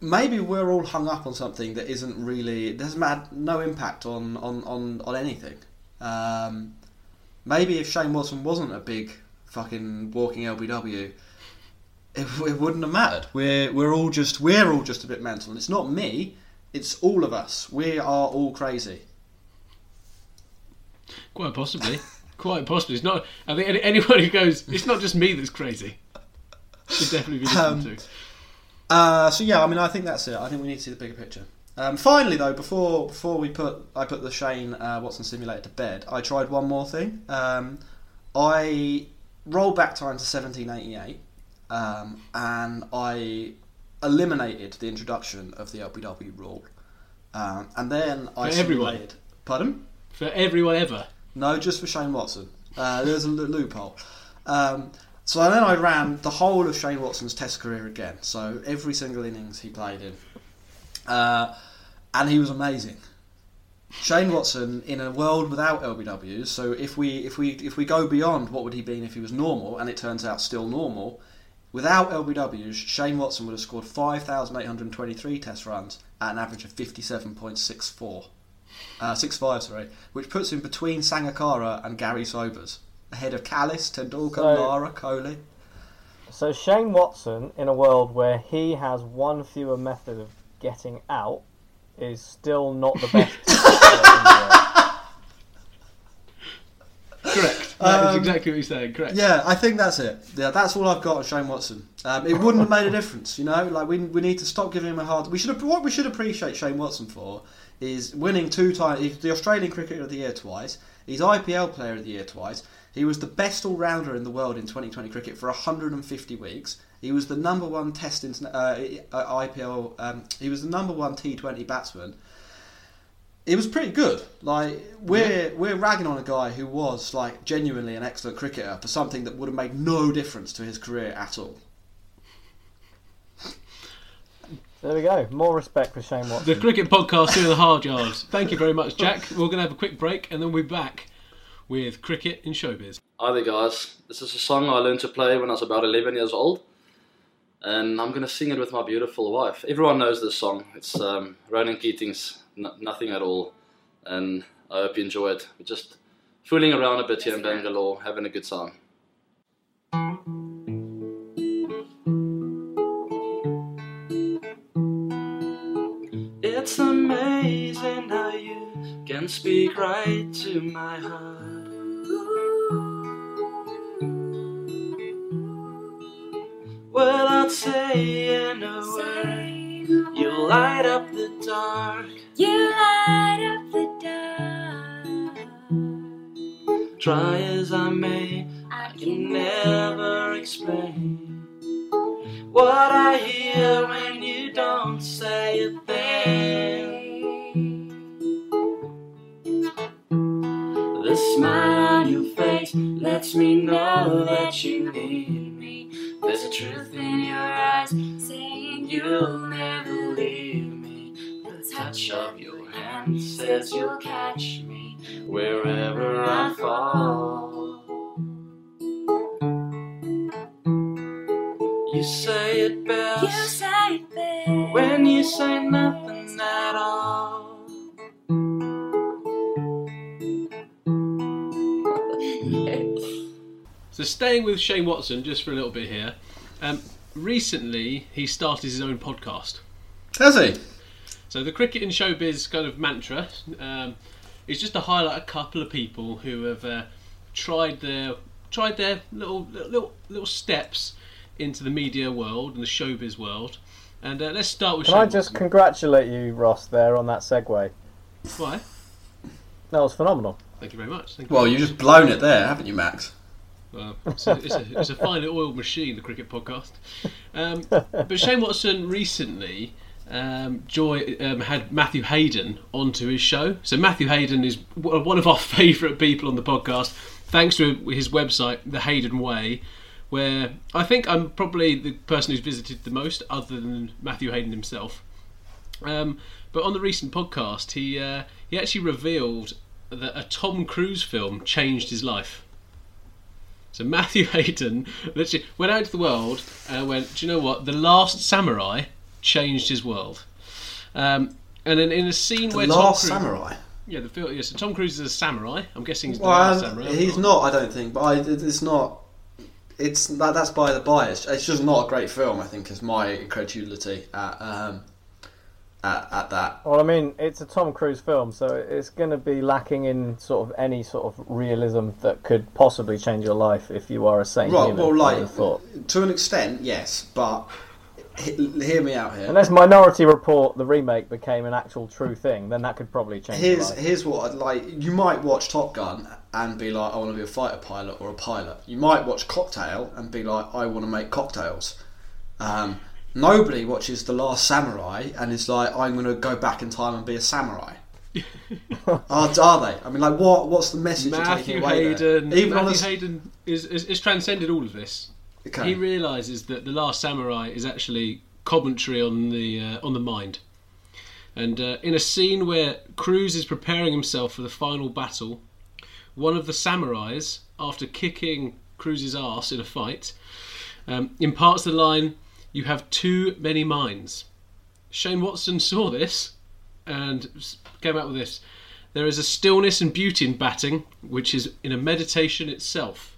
Maybe we're all hung up on something that isn't really hasn't had no impact on on on, on anything. Um, maybe if Shane Watson wasn't a big fucking walking LBW, it, it wouldn't have mattered. We're we're all just we're all just a bit mental, and it's not me. It's all of us. We are all crazy. Quite possibly. Quite possibly. It's not. I think anyone who goes, it's not just me that's crazy. Should definitely be listened Um, to. Uh, so yeah, I mean, I think that's it. I think we need to see the bigger picture. Um, finally, though, before before we put I put the Shane uh, Watson simulator to bed, I tried one more thing. Um, I rolled back time to 1788, um, and I eliminated the introduction of the LBW rule, um, and then I For everyone? simulated. Pardon? For everyone ever. No, just for Shane Watson. Uh, there's a loophole. Um, so then I ran the whole of Shane Watson's Test career again. So every single innings he played in, uh, and he was amazing. Shane Watson in a world without LBWs. So if we if we if we go beyond what would he been if he was normal, and it turns out still normal, without LBWs, Shane Watson would have scored five thousand eight hundred twenty-three Test runs at an average of fifty-seven point six four uh, six five, sorry, which puts him between Sangakkara and Garry Sobers, ahead of Kallis, Tendulkar, So- Lara, Kohli. So Shane Watson, in a world where he has one fewer method of getting out, is still not the best. the. Correct. That is Um, exactly what you're saying. Correct. Yeah, I think that's it. Yeah, that's all I've got on Shane Watson. Um, it wouldn't have made a difference, you know. Like we, we need to stop giving him a hard. We should what we should appreciate Shane Watson for is winning two times. He's the Australian Cricketer of the Year twice. He's IPL Player of the Year twice. He was the best all rounder in the world in 2020 cricket for 150 weeks. He was the number one Test interna- uh, uh, IPL. Um, he was the number one T20 batsman. It was pretty good. Like we're we're ragging on a guy who was like genuinely an excellent cricketer for something that would have made no difference to his career at all. There we go. More respect for Shane Watson. The cricket podcast doing the hard yards. Thank you very much, Jack. We're going to have a quick break and then we'll be back with cricket in showbiz. Hi there, guys. This is a song I learned to play when I was about 11 years old, and I'm going to sing it with my beautiful wife. Everyone knows this song. It's um, Ronan Keating's N- Nothing at All, and I hope you enjoy it. We're just fooling around a bit here in Bangalore, having a good time. It's amazing how you can speak right to my heart. Without saying a word, you light up the dark. You light up the dark. Try as I may, I can never explain what I hear when you don't say a thing. The smile on your face lets me know that you need. There's a truth in your eyes saying you'll never leave me. The touch of your hand says you'll catch me wherever I fall. You say it best You say it best. when you say nothing at all. So staying with Shane Watson just for a little bit here. Um, recently, he started his own podcast. Has he? So the cricket and showbiz kind of mantra um, is just to highlight a couple of people who have uh, tried their tried their little little little steps into the media world and the showbiz world. And uh, let's start with Can Shane I just Watson. congratulate you, Ross, there on that segue? Why? That was phenomenal. Thank you very much. Thank you. Well, you've just blown it there, haven't you, Max? A, it's, a, it's a finely oiled machine, the cricket podcast. Um, but Shane Watson recently um, Joy um, had Matthew Hayden onto his show. So Matthew Hayden is one of our favourite people on the podcast, thanks to his website, The Hayden Way, where I think I'm probably the person who's visited the most, other than Matthew Hayden himself. Um, but on the recent podcast, he uh, he actually revealed that a Tom Cruise film changed his life. So Matthew Hayden literally went out to the world and went, "Do you know what? The Last Samurai changed his world." Um, and then in a scene The where Last Tom Cruise, Samurai. yeah, the film, yeah, so Tom Cruise is a samurai. I'm guessing he's the Well, last um, samurai. he's not. I don't think, but I, it's not. It's that, that's by the bias. It's just not a great film. I think is my incredulity at um, at, at that. Well, I mean, it's a Tom Cruise film, so it's going to be lacking in sort of any sort of realism that could possibly change your life if you are a saint. Right, human. well, like thought. to an extent, yes, but hear me out here. Unless Minority Report, the remake, became an actual true thing, then that could probably change Here's life. here's what I'd like. You might watch Top Gun and be like, I want to be a fighter pilot or a pilot. You might watch Cocktail and be like, I want to make cocktails. Um, nobody watches The Last Samurai and is like, I'm going to go back in time and be a samurai. are, are they? I mean, like, what? What's the message you're taking Matthew away Hayden. there? Even Matthew a, Hayden is, is, is transcended all of this. Okay. He realizes that the Last Samurai is actually commentary on the uh, on the mind. And uh, in a scene where Cruise is preparing himself for the final battle, one of the samurais, after kicking Cruise's ass in a fight, um, imparts the line, "You have too many minds." Shane Watson saw this and came out with this. There is a stillness and beauty in batting, which is in a meditation itself.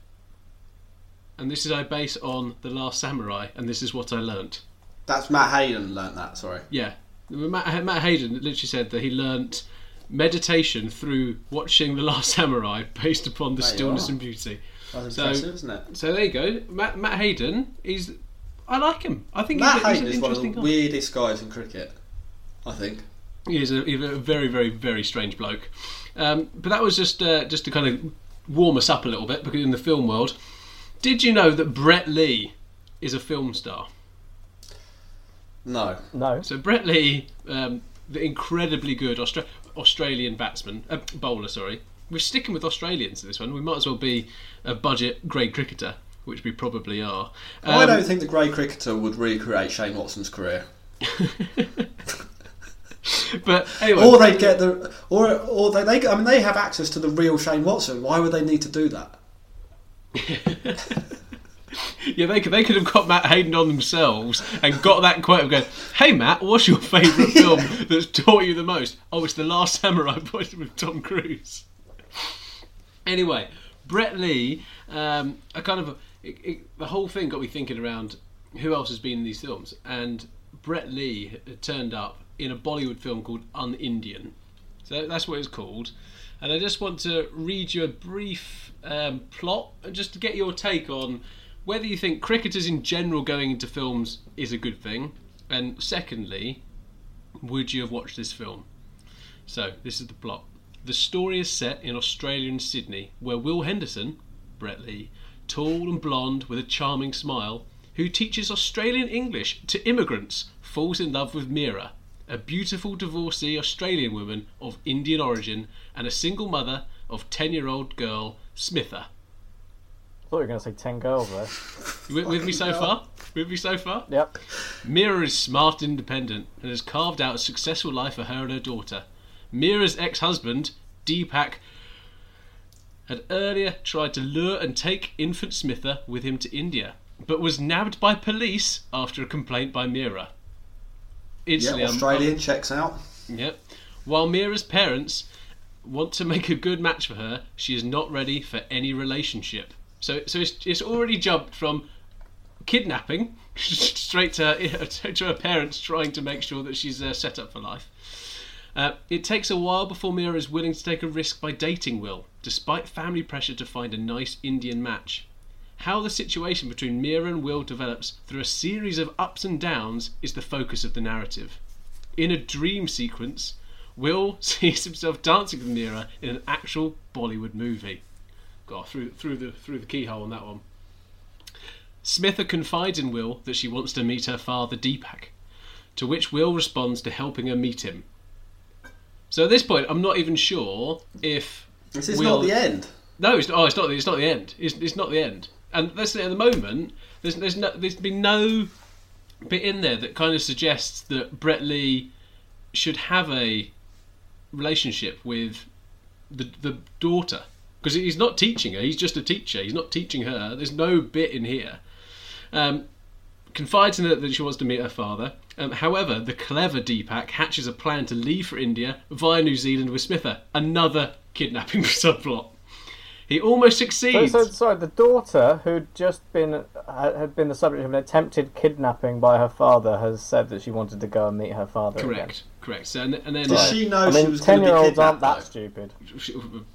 And this is I base on The Last Samurai, and this is what I learnt. that's Matt Hayden learnt that. Sorry. Yeah. Matt, Matt Hayden literally said that he learnt meditation through watching The Last Samurai based upon the There stillness and beauty. That's So- impressive, isn't it? So there you go. Matt, Matt Hayden, he's. I like him. I think Matt he's, Hayden is one of the guy. weirdest guys in cricket. I think. He is a, he's a very, very, very strange bloke. Um, but that was just uh, just to kind of warm us up a little bit because in the film world, did you know that Brett Lee is a film star? No. No. So Brett Lee, um, the incredibly good Austra- Australian batsman, uh, bowler, sorry. We're sticking with Australians in this one. We might as well be a budget grade cricketer, which we probably are. I Um, don't think the grade cricketer would recreate Shane Watson's career. But anyway, Or they get the, or or they, they, I mean, they have access to the real Shane Watson. Why would they need to do that? Yeah, they could they could have got Matt Hayden on themselves and got that quote of going, "Hey Matt, what's your favourite film that's taught you the most?" Oh, it's The Last Samurai boys with Tom Cruise. Anyway, Brett Lee, um, a kind of it, it, the whole thing got me thinking around who else has been in these films, and Brett Lee turned up in a Bollywood film called Un-Indian. So that's what it's called. And I just want to read you a brief um, plot, just to get your take on whether you think cricketers in general going into films is a good thing, and secondly, would you have watched this film? So, this is the plot. The story is set in Australia and Sydney, where Will Henderson, Brett Lee, tall and blonde with a charming smile, who teaches Australian English to immigrants, falls in love with Mira, a beautiful divorcee Australian woman of Indian origin and a single mother of 10 year old girl, Smitha. I thought you were going to say 10 girls there. You with, with me so far? With me so far? Yep. Mira is smart and independent and has carved out a successful life for her and her daughter. Mira's ex husband, Deepak, had earlier tried to lure and take infant Smitha with him to India, but was nabbed by police after a complaint by Mira. Yeah, Instantly, I'm- Australian checks out. Yep. While Mira's parents want to make a good match for her, she is not ready for any relationship. So, so it's, it's already jumped from kidnapping straight to her, to her parents trying to make sure that she's uh, set up for life. Uh, it takes a while before Mira is willing to take a risk by dating Will, despite family pressure to find a nice Indian match. How the situation between Mira and Will develops through a series of ups and downs is the focus of the narrative. In a dream sequence, Will sees himself dancing with Mira in an actual Bollywood movie. God, through through the through the keyhole on that one. Smitha confides in Will that she wants to meet her father Deepak, to which Will responds to helping her meet him. So at this point, I'm not even sure if This is Will- not the end. no, it's, oh, it's not. It's not the end. It's, it's not the end. And that's at the moment. There's there's no there's been no bit in there that kind of suggests that Brett Lee should have a relationship with the the daughter because he's not teaching her. He's just a teacher. He's not teaching her. There's no bit in here. Um, confides in her that she wants to meet her father. Um, however, the clever Deepak hatches a plan to leave for India via New Zealand with Smitha, another kidnapping subplot. He almost So, succeeds. so, sorry, the daughter who'd just been had been the subject of an attempted kidnapping by her father has said that she wanted to go and meet her father. Correct, correct. So, and, and then Did uh, she know Again. I she was going to be ten-year-olds kidnapped? aren't that though? stupid.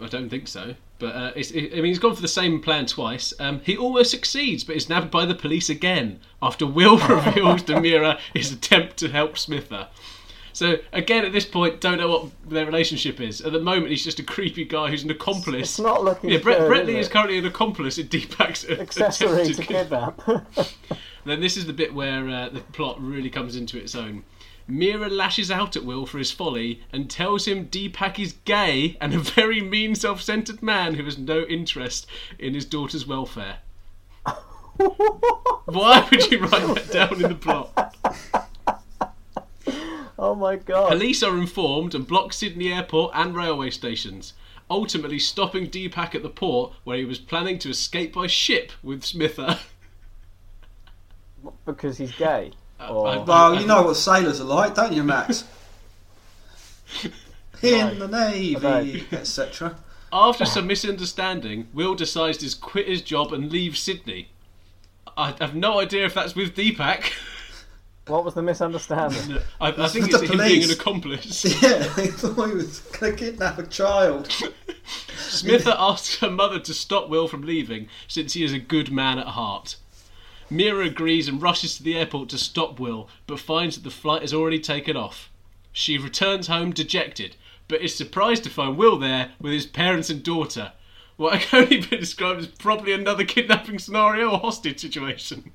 I don't think so. But uh, it's, it, I mean, he's gone for the same plan twice. Um, he almost succeeds, but is nabbed by the police again after Will reveals to Mira his attempt to help Smither. So again, at this point, don't know what their relationship is. At the moment, he's just a creepy guy who's an accomplice. It's not looking yeah, Brett, good, is is currently an accomplice in Deepak's Accessory to kidnap. kidnap. Then this is the bit where uh, the plot really comes into its own. Mira lashes out at Will for his folly and tells him Deepak is gay and a very mean, self centered man who has no interest in his daughter's welfare. Why would you write that down in the plot? Oh my god. Police are informed and block Sydney airport and railway stations, ultimately stopping Deepak at the port where he was planning to escape by ship with Smither. Because he's gay. Uh, or... I- Well, you know what sailors are like, don't you, Max? In the navy, Okay. etc. After some misunderstanding, Will decides to quit his job and leave Sydney. I have no idea if that's with Deepak. What was the misunderstanding? I, I think with it's the him being an accomplice. Yeah, he thought he was going to kidnap a child. Smither asks her mother to stop Will from leaving since he is a good man at heart. Mira agrees and rushes to the airport to stop Will, but finds that the flight has already taken off. She returns home dejected, but is surprised to find Will there with his parents and daughter. What can only be described as probably another kidnapping scenario or hostage situation.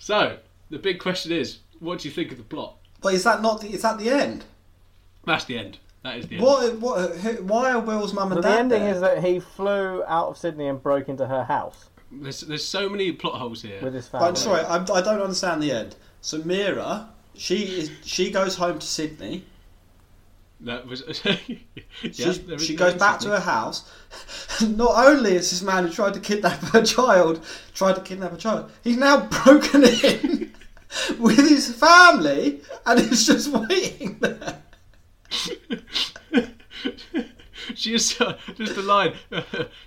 So, the big question is, what do you think of the plot? But is that not the? Is that the end? That's the end. That is the end. What? What? Who, why are Will's mum and But the ending there? is that he flew out of Sydney and broke into her house There's, there's so many plot holes here. with his family. I'm sorry, I, I don't understand the end. So Mira, she is she goes home to Sydney. That was. She, yeah, she there goes back to her house. Not only is this man who tried to kidnap her child tried to kidnap a child, he's now broken in with his family and is just waiting there. She is uh, just a line.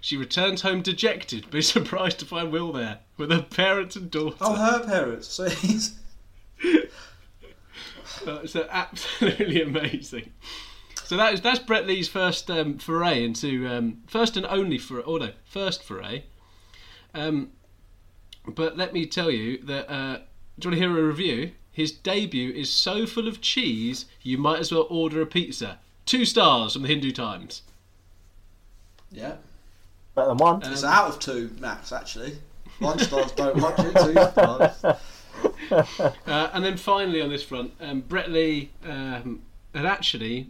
she returns home dejected, but surprised to find Will there with her parents and daughter. Oh, her parents. So he's Uh, so absolutely amazing. So that is that's Brett Lee's first um, foray into um, first and only for oh no first foray. Um, but let me tell you that uh, do you want to hear a review? His debut is so full of cheese you might as well order a pizza. Two stars from the Hindu Times. yeah. Better than one. It's out of two, Max. Actually, one stars don't watch it. Two stars. Uh, and then finally on this front, um, Brett Lee um, had actually,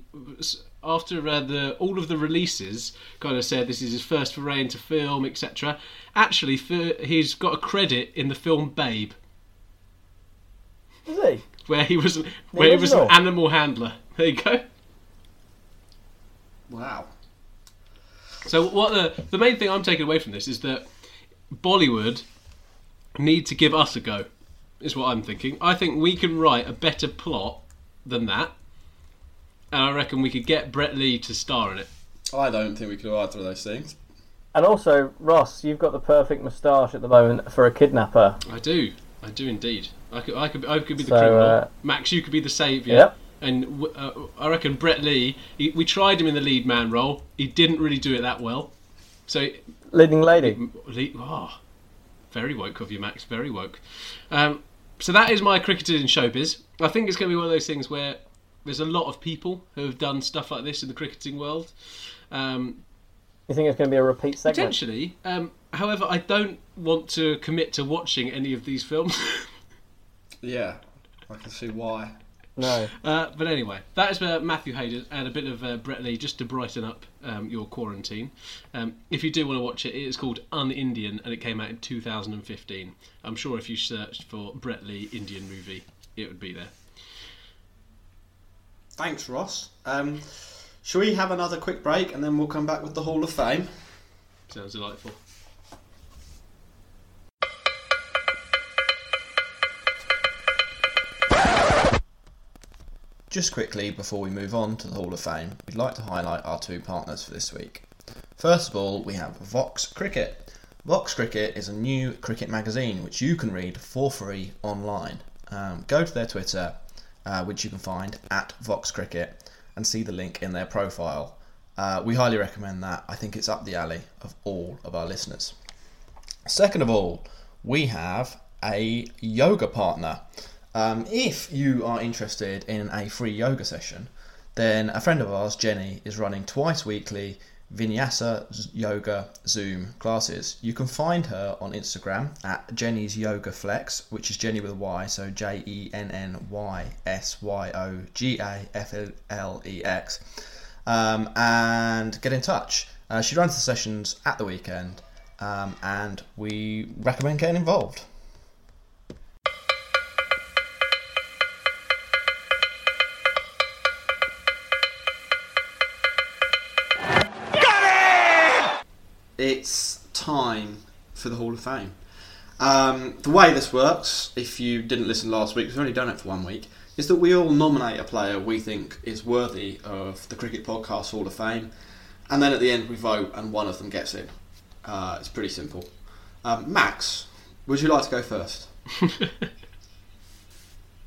after uh, the all of the releases, kind of said this is his first foray into film, etc. Actually, for, he's got a credit in the film Babe, Is he? where he was where he was an animal handler. There you go. Wow. So what the the main thing I'm taking away from this is that Bollywood need to give us a go. Is what I'm thinking. I think we can write a better plot than that, and I reckon we could get Brett Lee to star in it. I don't think we could do either of those things. And also, Ross, you've got the perfect moustache at the moment for a kidnapper. I do. I do indeed. I could, I could, I could be the So, criminal. uh, Max, you could be the saviour. Yep. And uh, I reckon Brett Lee. He, we tried him in the lead man role. He didn't really do it that well. So Leading lady. Le- oh, very woke of you, Max. Very woke. Um, so that is my cricketers in showbiz. I think it's going to be one of those things where there's a lot of people who have done stuff like this in the cricketing world. Um, You think it's going to be a repeat segment? potentially. Um, however, I don't want to commit to watching any of these films. Yeah, I can see why. No. Uh, but anyway, that is uh, Matthew Hayden and a bit of uh, Brett Lee just to brighten up um, your quarantine. Um, if you do want to watch it, it is called Un-Indian and it came out in 2015. I'm sure if you searched for Brett Lee Indian movie, it would be there. Thanks, Ross. Um, shall we have another quick break and then we'll come back with the Hall of Fame? Sounds delightful. Just quickly before we move on to the Hall of Fame, we'd like to highlight our two partners for this week. First of all, we have Vox Cricket. Vox Cricket is a new cricket magazine which you can read for free online. Um, go to their Twitter, uh, which you can find at Vox Cricket, and see the link in their profile. Uh, we highly recommend that. I think it's up the alley of all of our listeners. Second of all, we have a yoga partner. Um, if you are interested in a free yoga session, then a friend of ours, Jenny, is running twice weekly Vinyasa Yoga Zoom classes. You can find her on Instagram at Jenny's Yoga Flex, which is Jenny with a Y, so J E N N Y S Y O G A F L E X. Um, and get in touch. Uh, she runs the sessions at the weekend, um, and we recommend getting involved. It's time for the Hall of Fame. Um, the way this works, if you didn't listen last week, we've only done it for one week, is that we all nominate a player we think is worthy of the Cricket Podcast Hall of Fame, and then at the end we vote and one of them gets in. Uh, it's pretty simple. Um, Max, would you like to go first?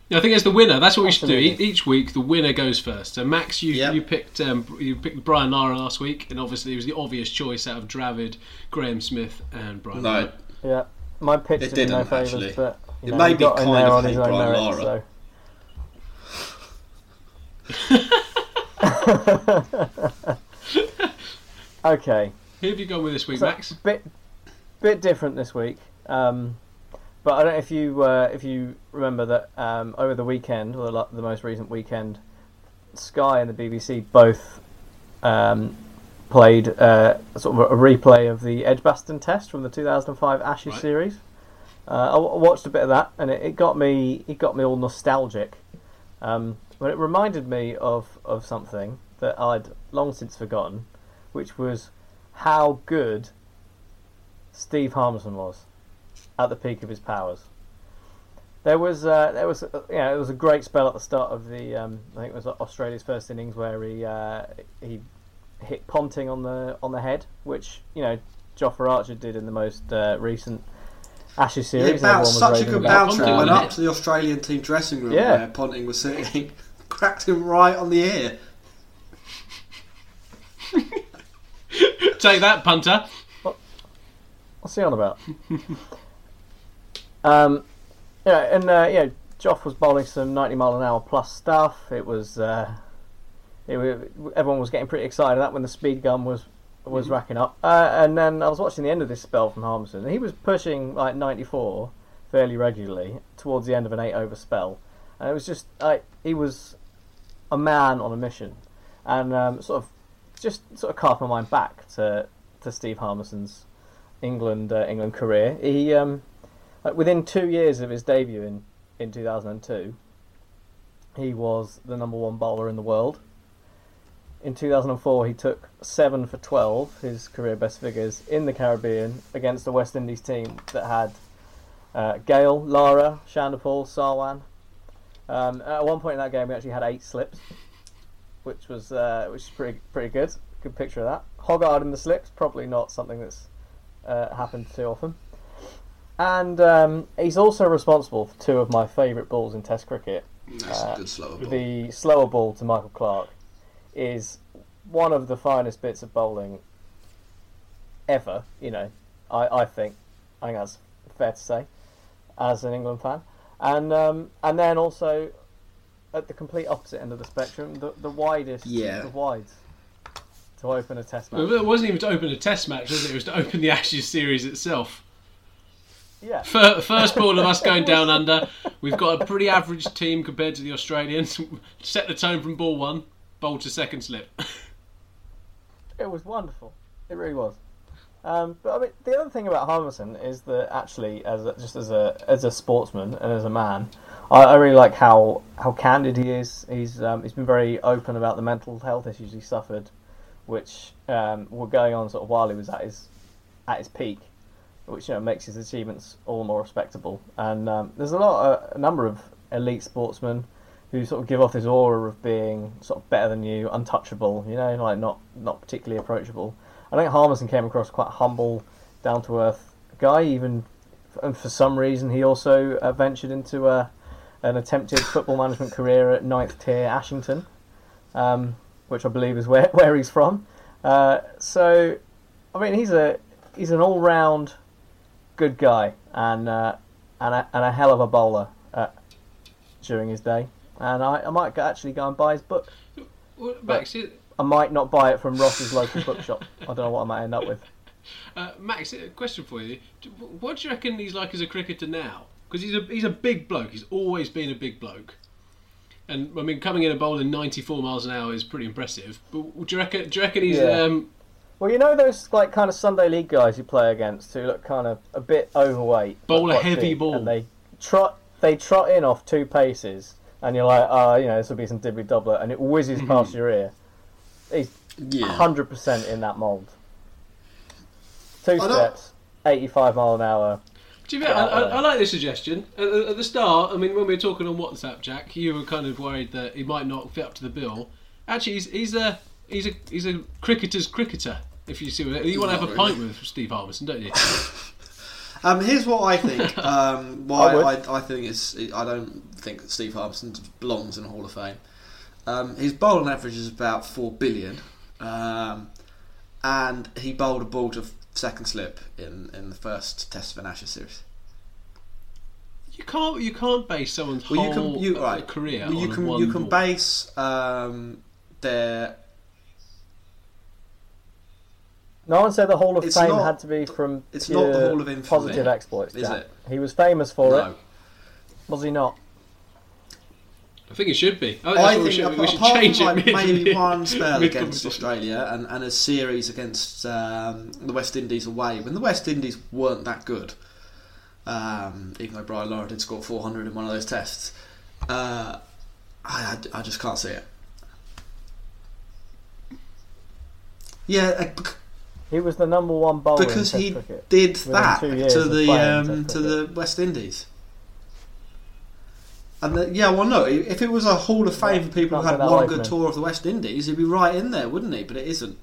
Yeah, I think it's the winner. That's what we should do. E- Each week, the winner goes first. So Max, you Yep. you picked um, you picked Brian Lara last week, and obviously it was the obvious choice out of Dravid, Graeme Smith, and Brian. No, Lara. Yeah, my pitch It did no didn't, favours, actually. but you It know, made he me got in kind there of on his hate own Brian merit. Lara. So. okay, Who have you gone with this week, So, Max? bit bit different this week. Um, but I don't know if you uh, if you remember that um, over the weekend, or the, the most recent weekend, Sky and the BBC both um, played uh, sort of a replay of the Edgbaston Test from the 2005 Ashes Right. series. Uh, I w- watched a bit of that, and it, it got me it got me all nostalgic. Um, but it reminded me of, of something that I'd long since forgotten, which was how good Steve Harmison was at the peak of his powers. There was uh, there was uh, you know, it was a great spell at the start of the um, I think it was Australia's first innings where he uh, he hit Ponting on the on the head, which you know Jofra Archer did in the most uh, recent Ashes series. and about everyone was such a good about bouncer. Ponting, Went wasn't up it? to the Australian team dressing room Yeah. where Ponting was sitting, cracked him right on the ear. Take that, punter. What? What's he on about? um, yeah, and uh, yeah, Joff was bowling some ninety mile an hour plus stuff. It was, uh, it, wa- everyone was getting pretty excited. That when the speed gun was was racking up. Uh, and then I was watching the end of this spell from Harmison. and He was pushing like ninety four fairly regularly towards the end of an eight over spell, and it was just like he was a man on a mission, and um, sort of just sort of cast my mind back to to Steve Harmison's England uh, England career. He um, like within two years of his debut in in 2002, he was the number one bowler in the world. In 2004, he took seven for 12, his career best figures in the Caribbean against the West Indies team that had uh, Lara, Chanderpaul, Sarwan. Um, at one point in that game, we actually had eight slips, which was uh, which is pretty pretty good. Good picture of that. Hoggard in the slips, probably not something that's uh, happened too often. And um, he's also responsible for two of my favourite balls in Test cricket. That's Uh, a good slower ball. The slower ball to Michael Clarke is one of the finest bits of bowling ever. You know, I, I think I think that's fair to say as an England fan. And um, and then also at the complete opposite end of the spectrum, the, the widest Yeah. of wides to open a Test match. It wasn't even to open a test match, was it? It was to open the Ashes series itself. Yeah. First ball of us going down under. We've got a pretty average team compared to the Australians. Set the tone from ball one, bowl to second slip. It was wonderful. It really was. Um, but I mean, the other thing about Harmison is that actually, as a, just as a as a sportsman and as a man, I, I really like how how candid he is. He's um, he's been very open about the mental health issues he suffered, which um, were going on sort of while he was at his at his peak, which you know makes his achievements all the more respectable. And um, there's a lot, uh, a number of elite sportsmen who sort of give off this aura of being sort of better than you, untouchable, you know, like not not particularly approachable. I think Harmison came across quite humble, down to earth guy. Even and for some reason, he also uh, ventured into a, an attempted football management career at ninth tier Ashington, um, which I believe is where, where he's from. Uh, so, I mean, he's a he's an all round good guy and uh, and a, and a hell of a bowler uh, during his day. And I, I might go, actually go and buy his book. Well, Max, I might not buy it from Ross's local bookshop. I don't know what I might end up with. uh, Max, a question for you. What do you reckon he's like as a cricketer now? Because he's a he's a big bloke. He's always been a big bloke. And I mean, coming in and bowling 94 miles an hour is pretty impressive. But do you reckon? Do you reckon he's? Yeah. Um, Well, you know those like kind of Sunday league guys you play against who look kind of a bit overweight, but Bowl a heavy big, ball. and they trot they trot in off two paces, and you're like, oh, you know, this will be some dibbly dobbler, and it whizzes Mm-hmm. past your ear. He's Yeah. hundred percent in that mould. Two I steps, eighty-five mile an hour. do you think, I, I, I like this suggestion. At, the- at the start, I mean, when we were talking on WhatsApp, Jack, you were kind of worried that he might not fit up to the bill. Actually, he's, he's a he's a he's a cricketer's cricketer. If you see what you want to have a Not pint with Steve Harmison, don't you? Um, here's what I think. Um, why I. I, I, think is I don't think that Steve Harmison belongs in the Hall of Fame. Um, his bowling average is about four billion, um, and he bowled a ball to second slip in, in the first Test of an Ashes series. You can't you can't base someone's Well, you whole can you right. career Well, you on can one you can ball. base um, their No one said the Hall of It's Fame not- had to be from it's not the Hall of Infamy, positive exploits. is Jack. it? He was famous for no. it. Was he not? I think it should be. I, I that's we think should, apart, we should change from it. like mid- maybe one spell against. Australia and, and a series against um, the West Indies away, when the West Indies weren't that good, um, even though Brian Lara did score 400 in one of those tests, uh, I, I, I just can't see it. Yeah, bec- He was the number one bowler because he did that to the um, to the West Indies. And the, yeah, well, no. If it was a Hall of Fame for people who had one good tour of the West Indies, he'd be right in there, wouldn't he? But it isn't.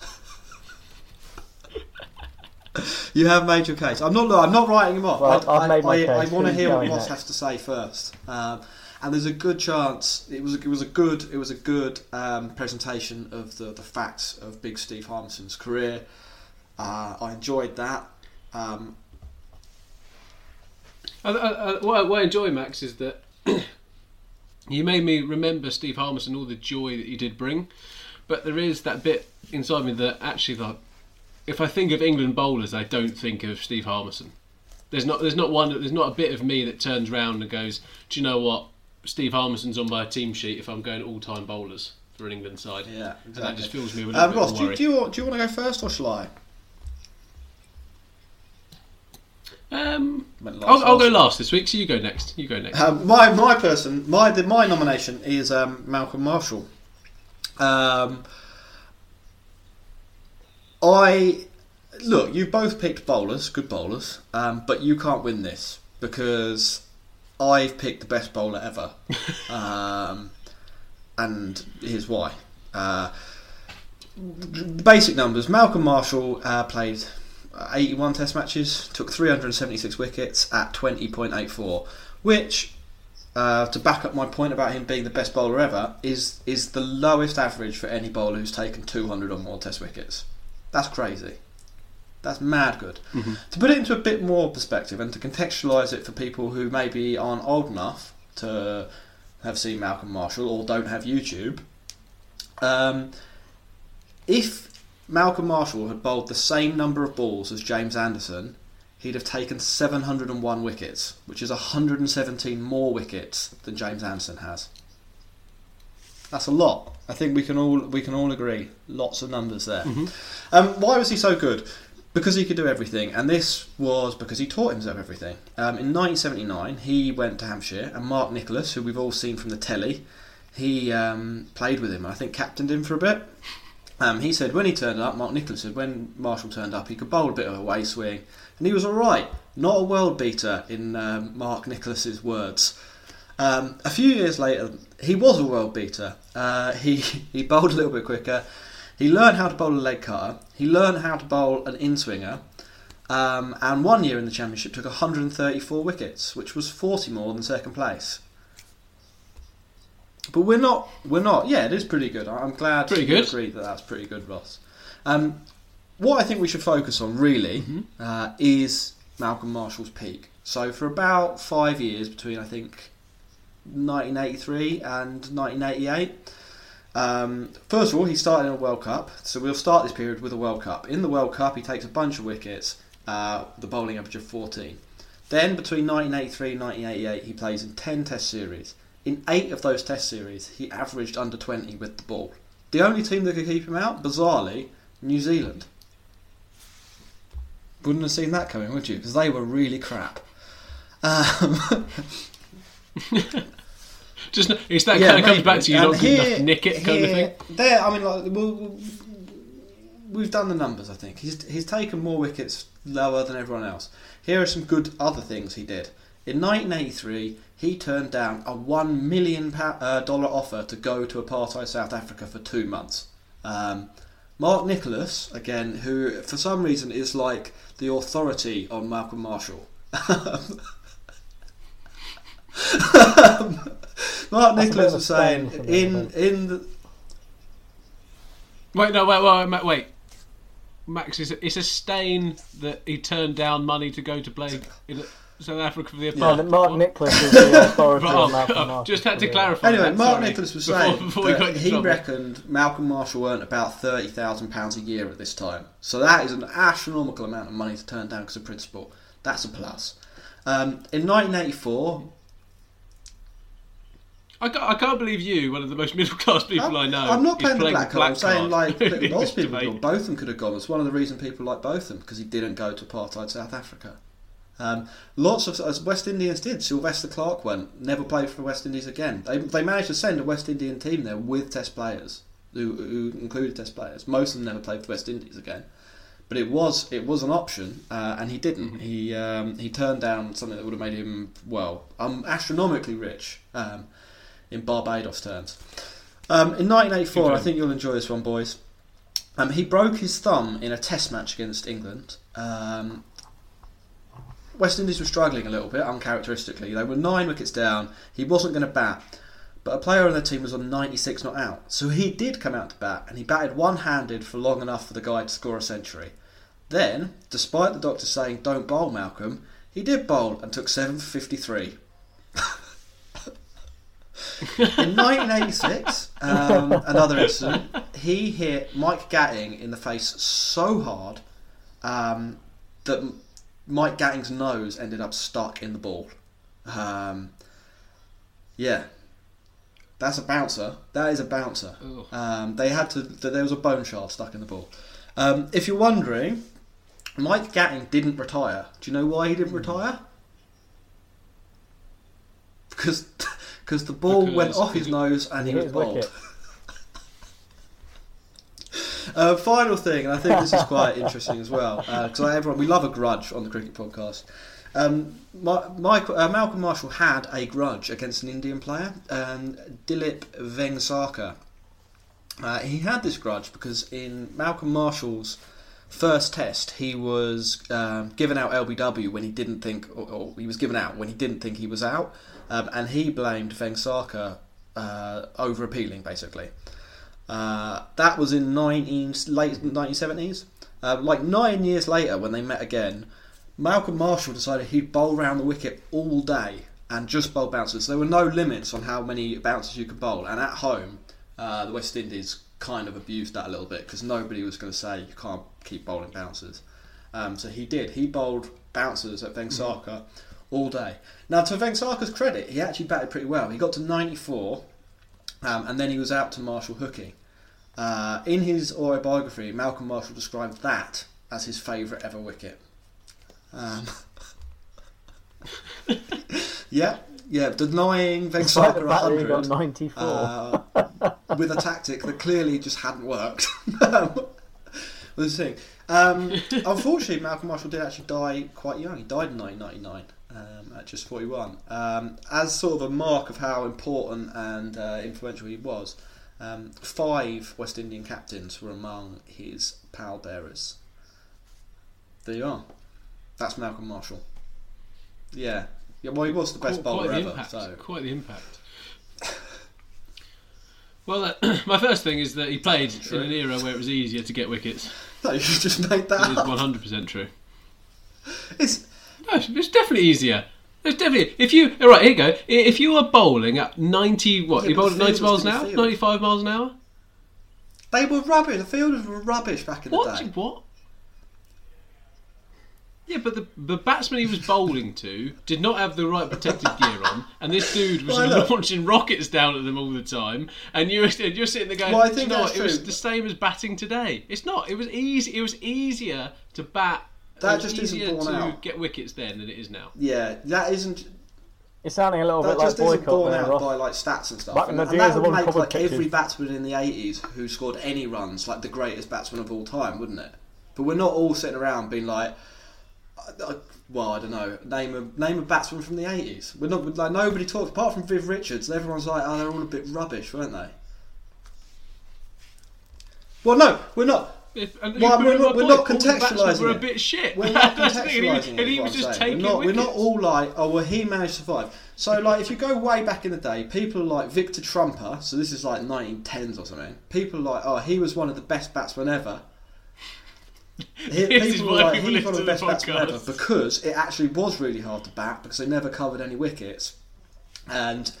you have made your case. I'm not. I'm not writing him off. Well, I, I've made my I, I, want to hear what next? has to say first. Um, and there's a good chance it was it was a good it was a good um, presentation of the, the facts of Big Steve Harmison's career. Uh, I enjoyed that. Um, I, I, what, I, what I enjoy, Max, is that you made me remember Steve Harmison, all the joy that he did bring. But there is that bit inside me that actually, like, if I think of England bowlers, I don't think of Steve Harmison. There's not, there's not one, there's not a bit of me that turns round and goes, "Do you know what? Steve Harmison's on my team sheet if I'm going all-time bowlers for an England side." yeah, And that just fills me with a Um, little Ross, bit do, of you- worry. do you want, do you want to go first or shall I? um, Went I'll, last I'll go last this week, so you go next. You go next. Um, my my person, my the, my nomination is um, Malcolm Marshall. Um, I look, you both picked bowlers, good bowlers, um, but you can't win this because I've picked the best bowler ever, um, and here's why. Uh, the basic numbers: Malcolm Marshall uh, played 81 Test matches, took 376 wickets at 20.84, which uh, to back up my point about him being the best bowler ever, is is the lowest average for any bowler who's taken 200 or more Test wickets. That's crazy. That's mad good. To put it into a bit more perspective and to contextualise it for people who maybe aren't old enough to have seen Malcolm Marshall or don't have YouTube, um, if Malcolm Marshall had bowled the same number of balls as James Anderson, he'd have taken 701 wickets, which is 117 more wickets than James Anderson has. That's a lot. I think we can all we can all agree. Lots of numbers there. Um, why was he so good? Because he could do everything, and this was because he taught himself everything. Um, in 1979, he went to Hampshire, and Mark Nicholas, who we've all seen from the telly, he um, played with him. and I think captained him for a bit. Um, he said when he turned up, Mark Nicholas said when Marshall turned up, he could bowl a bit of a way swing, and he was all right. Not a world beater, in um, Mark Nicholas's words. Um, a few years later, he was a world beater. Uh, he he bowled a little bit quicker. He learned how to bowl a leg cutter. He learned how to bowl an in swinger. Um, and one year in the championship took 134 wickets, which was 40 more than second place. But we're not. We're not. Yeah, it is pretty good. I'm glad Pretty good. agree that that's pretty good, Ross. Um, what I think we should focus on really uh, is Malcolm Marshall's peak. So for about five years, between I think 1983 and 1988. Um, first of all, he started in a World Cup, so we'll start this period with a World Cup. In the World Cup, he takes a bunch of wickets, uh, the bowling average of 14. Then, between 1983 and 1988, he plays in 10 Test series. In eight of those Test series, he averaged under 20 with the ball. The only team that could keep him out, bizarrely, New Zealand. Wouldn't have seen that coming, would you? Because they were really crap. Um, Just it's that Yeah, kind of comes back to you not good enough nick it kind of thing. There, I mean, like we'll, we've done the numbers. I think he's he's taken more wickets lower than everyone else. Here are some good other things he did. In 1983, he turned down a one million uh, offer to go to apartheid South Africa for two months. Um, Mark Nicholas, again, who for some reason is like the authority on Malcolm Marshall. Mark That's a bit Nicholas of was saying stain for me, in in the Wait, no, wait, wait, wait, wait. Max, is it's a stain that he turned down money to go to play in South Africa for the Yeah, apartheid. that Mark Nicholas is the authority on Malcolm just had to clarify. Anyway, that, Mark sorry, Nicholas was before, saying before we that he trouble. reckoned Malcolm Marshall earned about thirty thousand pounds a year at this time. So that is an astronomical amount of money to turn down because of principle. That's a plus. Um, in 1984, I can't, I can't believe you, one of the most middle class people I know. I'm not playing the black card. I'm saying like lots of people both of them could have gone. It's one of the reasons people like both of them because he didn't go to apartheid South Africa. Um, lots of as West Indians did. Sylvester Clarke went, never played for the West Indies again. They, they managed to send a West Indian team there with Test players, who, who included Test players. Most of them never played for the West Indies again. But it was it was an option, uh, and he didn't. He um, he turned down something that would have made him well um, astronomically rich um, in Barbados terms. Um, in 1984, I think you'll enjoy this one, boys. Um, he broke his thumb in a Test match against England. Um, West Indies were struggling a little bit, uncharacteristically. They were nine wickets down. He wasn't going to bat, but a player on their team was on 96 not out. So he did come out to bat, and he batted one handed for long enough for the guy to score a century. Then, despite the doctor saying, don't bowl, Malcolm, he did bowl and took 7 for 53. In 1986, um, another incident, he hit Mike Gatting in the face so hard um, that Mike Gatting's nose ended up stuck in the ball. Um, yeah, that's a bouncer. That is a bouncer. Um, they had to. There was a bone shard stuck in the ball. Um, if you're wondering, Mike Gatting didn't retire. Do you know why he didn't retire? Because because the ball went off his nose and he Hit was his bald. Uh, final thing, and I think this is quite interesting as well, because everyone we love a grudge on the cricket podcast. Um, Ma- Michael, uh, Malcolm Marshall had a grudge against an Indian player, um, Dilip Vengsarkar. Uh, he had this grudge because in Malcolm Marshall's first test, he was um, given out LBW when he didn't think, or, or he was given out when he didn't think he was out, um, and he blamed Vengsarkar uh, over appealing, basically. Uh, that was in 19, late 1970s. Uh, like nine years later, when they met again, Malcolm Marshall decided he'd bowl round the wicket all day and just bowl bouncers. There were no limits on how many bouncers you could bowl, and at home, uh, the West Indies kind of abused that a little bit because nobody was going to say you can't keep bowling bouncers. Um, so he did. He bowled bouncers at Vengsarkar all day. Now, to Vengsarkar's credit, he actually batted pretty well. He got to 94, um, and then he was out to Marshall hooking. Uh, in his autobiography, Malcolm Marshall described that as his favourite ever wicket. Um, yeah, yeah, denying the Vengsarkar that got 94. uh, with a tactic that clearly just hadn't worked. was the thing. Um, unfortunately, Malcolm Marshall did actually die quite young. He died in 1999 um, at just 41. Um, as sort of a mark of how important and uh, influential he was, Um, five West Indian captains were among his pallbearers. There you are. That's Malcolm Marshall. Yeah. Yeah, well, he was the best Quite- bowler quite the ever. So Quite the impact. Well, uh, my first thing is that he played in an era where it was easier to get wickets. no, you just made that That is up. 100% true. It's it's it's definitely easier. It's definitely if you all right. Here you go. If you are bowling at 90, what Yeah, you bowled at 90 miles an hour, 95 miles an hour. they were rubbish. The fielders were rubbish back in What? the day. What? Yeah, but the the batsman he was bowling to did not have the right protective gear on, and this dude was Well, launching rockets down at them all the time. And you're you're sitting there going, Well, I think you know? It was the same as batting today. It's not. It was easy. It was easier to bat. That it just isn't easier borne to out. get wickets then than it is now. Yeah, that isn't. You're sounding a little That bit like just isn't Boycott borne out Ross. by like stats and stuff. Back and, and that would make uncovered like every batsman in the eighties who scored any runs like the greatest batsman of all time, wouldn't it? But we're not all sitting around being like, uh, uh, well, I don't know, name a name a batsman from the eighties. We're not like nobody talks apart from Viv Richards. And everyone's like, oh, they're all a bit rubbish, weren't they? Well, no, we're not. If, Well, we're not, we're point, not all the batsmen contextualising a it. bit shit. We're not and he- contextualising he was just saying. taking we're not, we're not all like, oh well, he managed to survive. So like, if you go way back in the day, people like Victor Trumper. So this is like 1910s or something. People like, oh, he was one of the best batsmen ever. He, This people like, people he's one of the best the batsmen ever because it actually was really hard to bat because they never covered any wickets, and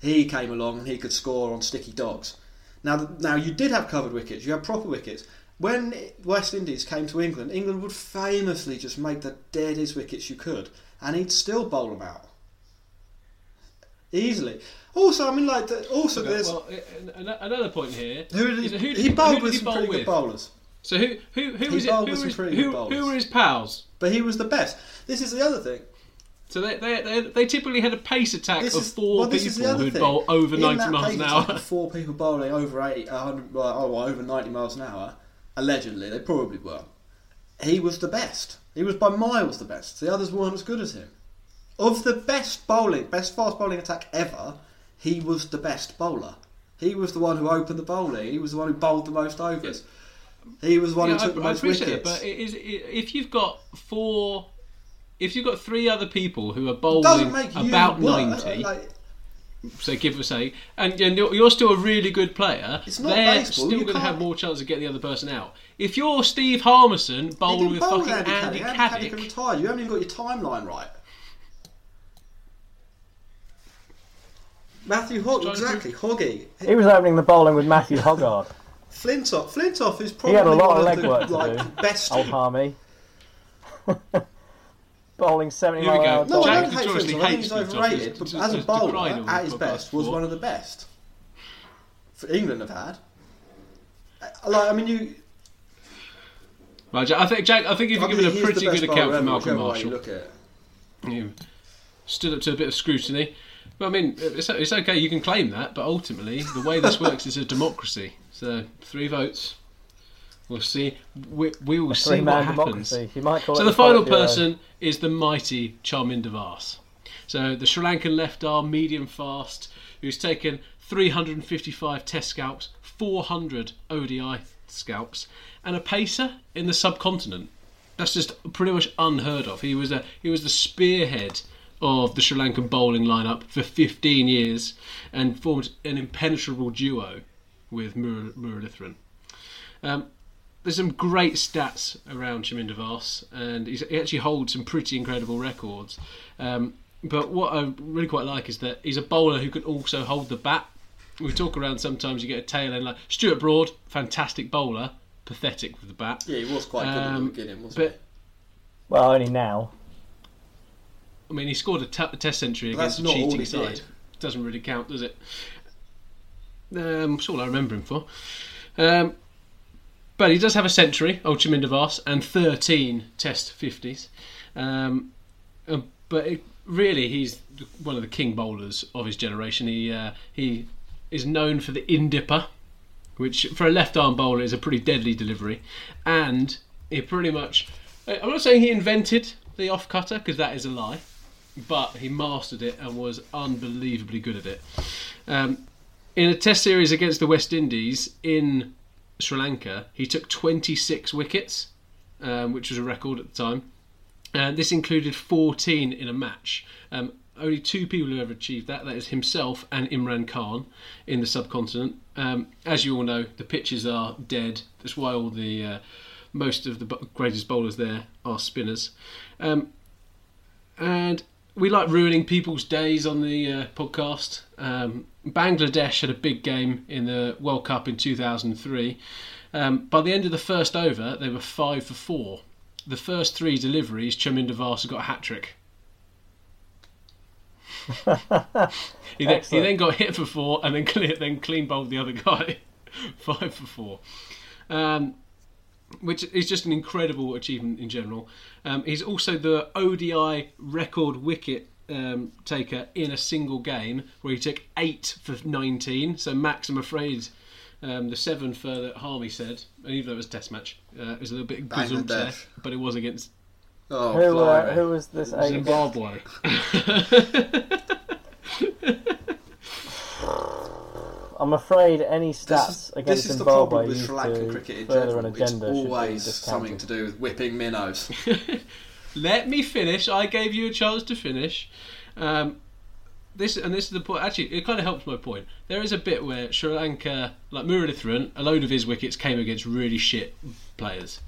he came along and he could score on sticky dogs. Now, now you did have covered wickets. You had proper wickets. When West Indies came to England, England would famously just make the deadest wickets you could, and he'd still bowl them out easily. Also, I mean, like, the, also Okay, there's well, another point here. who did he, that who did he bowled who with some pretty bowl good bowlers, So who who who He was it? Who some was, pretty who, good bowlers. who were his pals? but he was the best. This is the other thing. So they, they, they, they typically had a pace attack This of is four well, this is the people who'd thing. bowl over In 90 that miles an hour. Four people bowling over 80, 100, well, oh, well, over 90 miles an hour. Allegedly, they probably were. He was the best. He was by miles the best. The others weren't as good as him. Of the best bowling, best fast bowling attack ever, he was the best bowler. He was the one who opened the bowling. He was the one who bowled the most overs. He was the one Yeah, who took I, the I most wickets. it, but it is, it, if you've got four, if you've got three other people who are bowling about. 90, Like, so give or say, and, and you're, you're still a really good player, It's not they're baseball, still you going to have can't- more chance of getting the other person out. If you're Steve Harmison he bowling didn't with bowl fucking Andy Andy Caddick. Andy Caddick Caddick, retired. You haven't even got your timeline right. Matthew Hogg, Trying to exactly. Hoggy. He was opening the bowling with Matthew Hoggard. Flintoff. Flintoff is He probably had a lot one of of the legwork to like, do. best. Old Harmy. bowling 70 Here mile go. hour No, I don't hate notoriously I think he's overrated. But as a bowler, at his best, was one of the best. For England have had. Uh, Like, I mean, you. Right, Jack, I think Jack, I think you've given a pretty good account for Malcolm Marshall. You look at it. you stood up to a bit of scrutiny. But I mean, it's, it's okay, you can claim that, but ultimately, the way this works is a democracy. So, three votes. We'll see. We, we will see what happens. democracy. You might call So, the final person is the mighty Chaminda Vaas. So, the Sri Lankan left arm, medium fast, who's taken 355 test scalps, 400 ODI scalps, and a pacer in the subcontinent. That's just pretty much unheard of. He was a he was the spearhead of the Sri Lankan bowling lineup for 15 years and formed an impenetrable duo with Mur- Muralitharan. Um, there's some great stats around Chaminda Vaas, and he's, he actually holds some pretty incredible records. Um, but what I really quite like is that he's a bowler who can also hold the bat. We talk around sometimes you get a tail end like Stuart Broad, fantastic bowler, pathetic with the bat. Yeah, he was quite good at Um, the beginning, wasn't But Well, only now. I mean, he scored a, t- a test century But against a cheating he side. did. Doesn't really count, does it? Um, that's all I remember him for. Um, but he does have a century, Old Chaminda Vaas, and 13 Test 50s. Um, um, but it, really, he's one of the king bowlers of his generation. He uh, he is known for the in dipper, which for a left arm bowler is a pretty deadly delivery, and he pretty much. I'm not saying he invented the off cutter because that is a lie, but he mastered it and was unbelievably good at it. Um, in a Test series against the West Indies in Sri Lanka, he took 26 wickets, um, which was a record at the time. And this included 14 in a match. Um, only two people who ever achieved that. That is himself and Imran Khan in the subcontinent. Um, as you all know, the pitches are dead. That's why all the uh, most of the greatest bowlers there are spinners. Um, and we like ruining people's days on the uh, podcast. Um, Bangladesh had a big game in the World Cup in 2003. Um, by the end of the first over, they were five for four. The first three deliveries, Chaminda Vasa got a hat trick. he, then, he then got hit for four and then clear, then clean bowled the other guy. Five for four. Um, which is just an incredible achievement in general. Um, he's also the ODI record wicket um, taker in a single game where he took eight for 19. So, Max, I'm afraid um, the seven for that Harvey said, and even though it was a test match, uh, it was a little bit gazumped there, Bangladesh. but it was against Oh, Who, uh, blimey. who was this? against? Zimbabwe. I'm afraid any This stats is, against this is the Zimbabwe problem with Sri Lankan cricket in further general. an It's agenda always something to do with whipping minnows. Let me finish. I gave you a chance to finish. Um, this and this is the point. Actually, it kind of helps my point. There is a bit where Sri Lanka, like Muralitharan, a load of his wickets came against really shit players.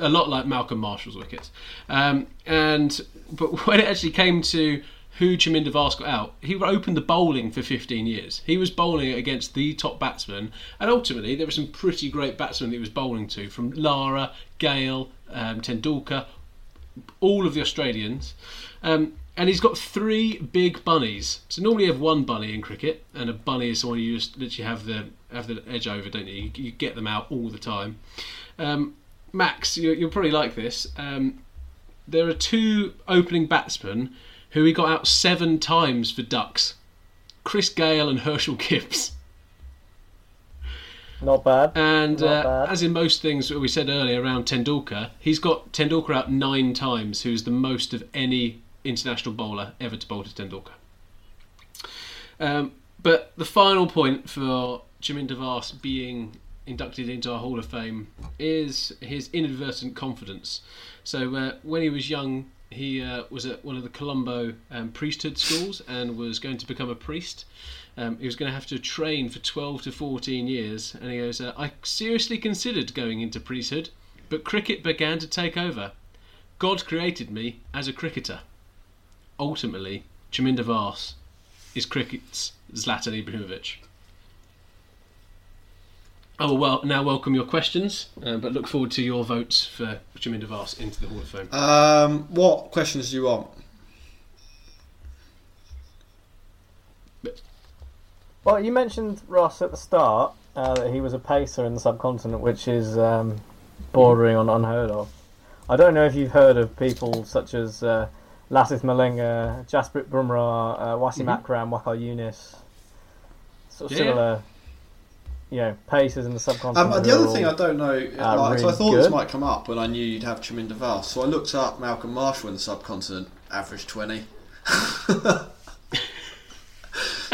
A lot like Malcolm Marshall's wickets. Um, and but when it actually came to who Chaminda Vaas got out, he opened the bowling for 15 years. He was bowling against the top batsmen, and ultimately there were some pretty great batsmen that he was bowling to, from Lara, Gayle, um, Tendulkar, all of the Australians. Um, and he's got three big bunnies. So normally you have one bunny in cricket, and a bunny is someone you just literally have the have the edge over, don't you? You, you get them out all the time. Um, Max, you, you'll probably like this. Um, there are two opening batsmen who he got out seven times for ducks. Chris Gayle and Herschelle Gibbs. Not bad. And Not uh, bad. as in most things we said earlier around Tendulkar, he's got Tendulkar out nine times, who's the most of any international bowler ever to bowl to Tendulkar. Um, but the final point for Chaminda Vaas being inducted into our Hall of Fame is his inadvertent confidence. So uh, when he was young, he uh, was at one of the Colombo um, priesthood schools and was going to become a priest. Um, he was going to have to train for 12 to 14 years, and he goes, uh, I seriously considered going into priesthood, but cricket began to take over. God created me as a cricketer. Ultimately, Chaminda Vaas is cricket's Zlatan Ibrahimovic. I will well, now welcome your questions, uh, but look forward to your votes for Chaminda Vaas into the Hall of Fame. Um, what questions do you want? Well, you mentioned Ross at the start uh, that he was a pacer in the subcontinent, which is um, bordering on unheard of. I don't know if you've heard of people such as uh, Lasith Malinga, Jasprit Bumrah, uh, Wasim Mhm. Akram, Waqar Younis, sort of Yeah. similar, you know, pacers in the subcontinent. Um, the other are thing I don't know, uh, like, so I really thought this might come up when I knew you'd have Chaminda Vaas. So I looked up Malcolm Marshall in the subcontinent, average 20.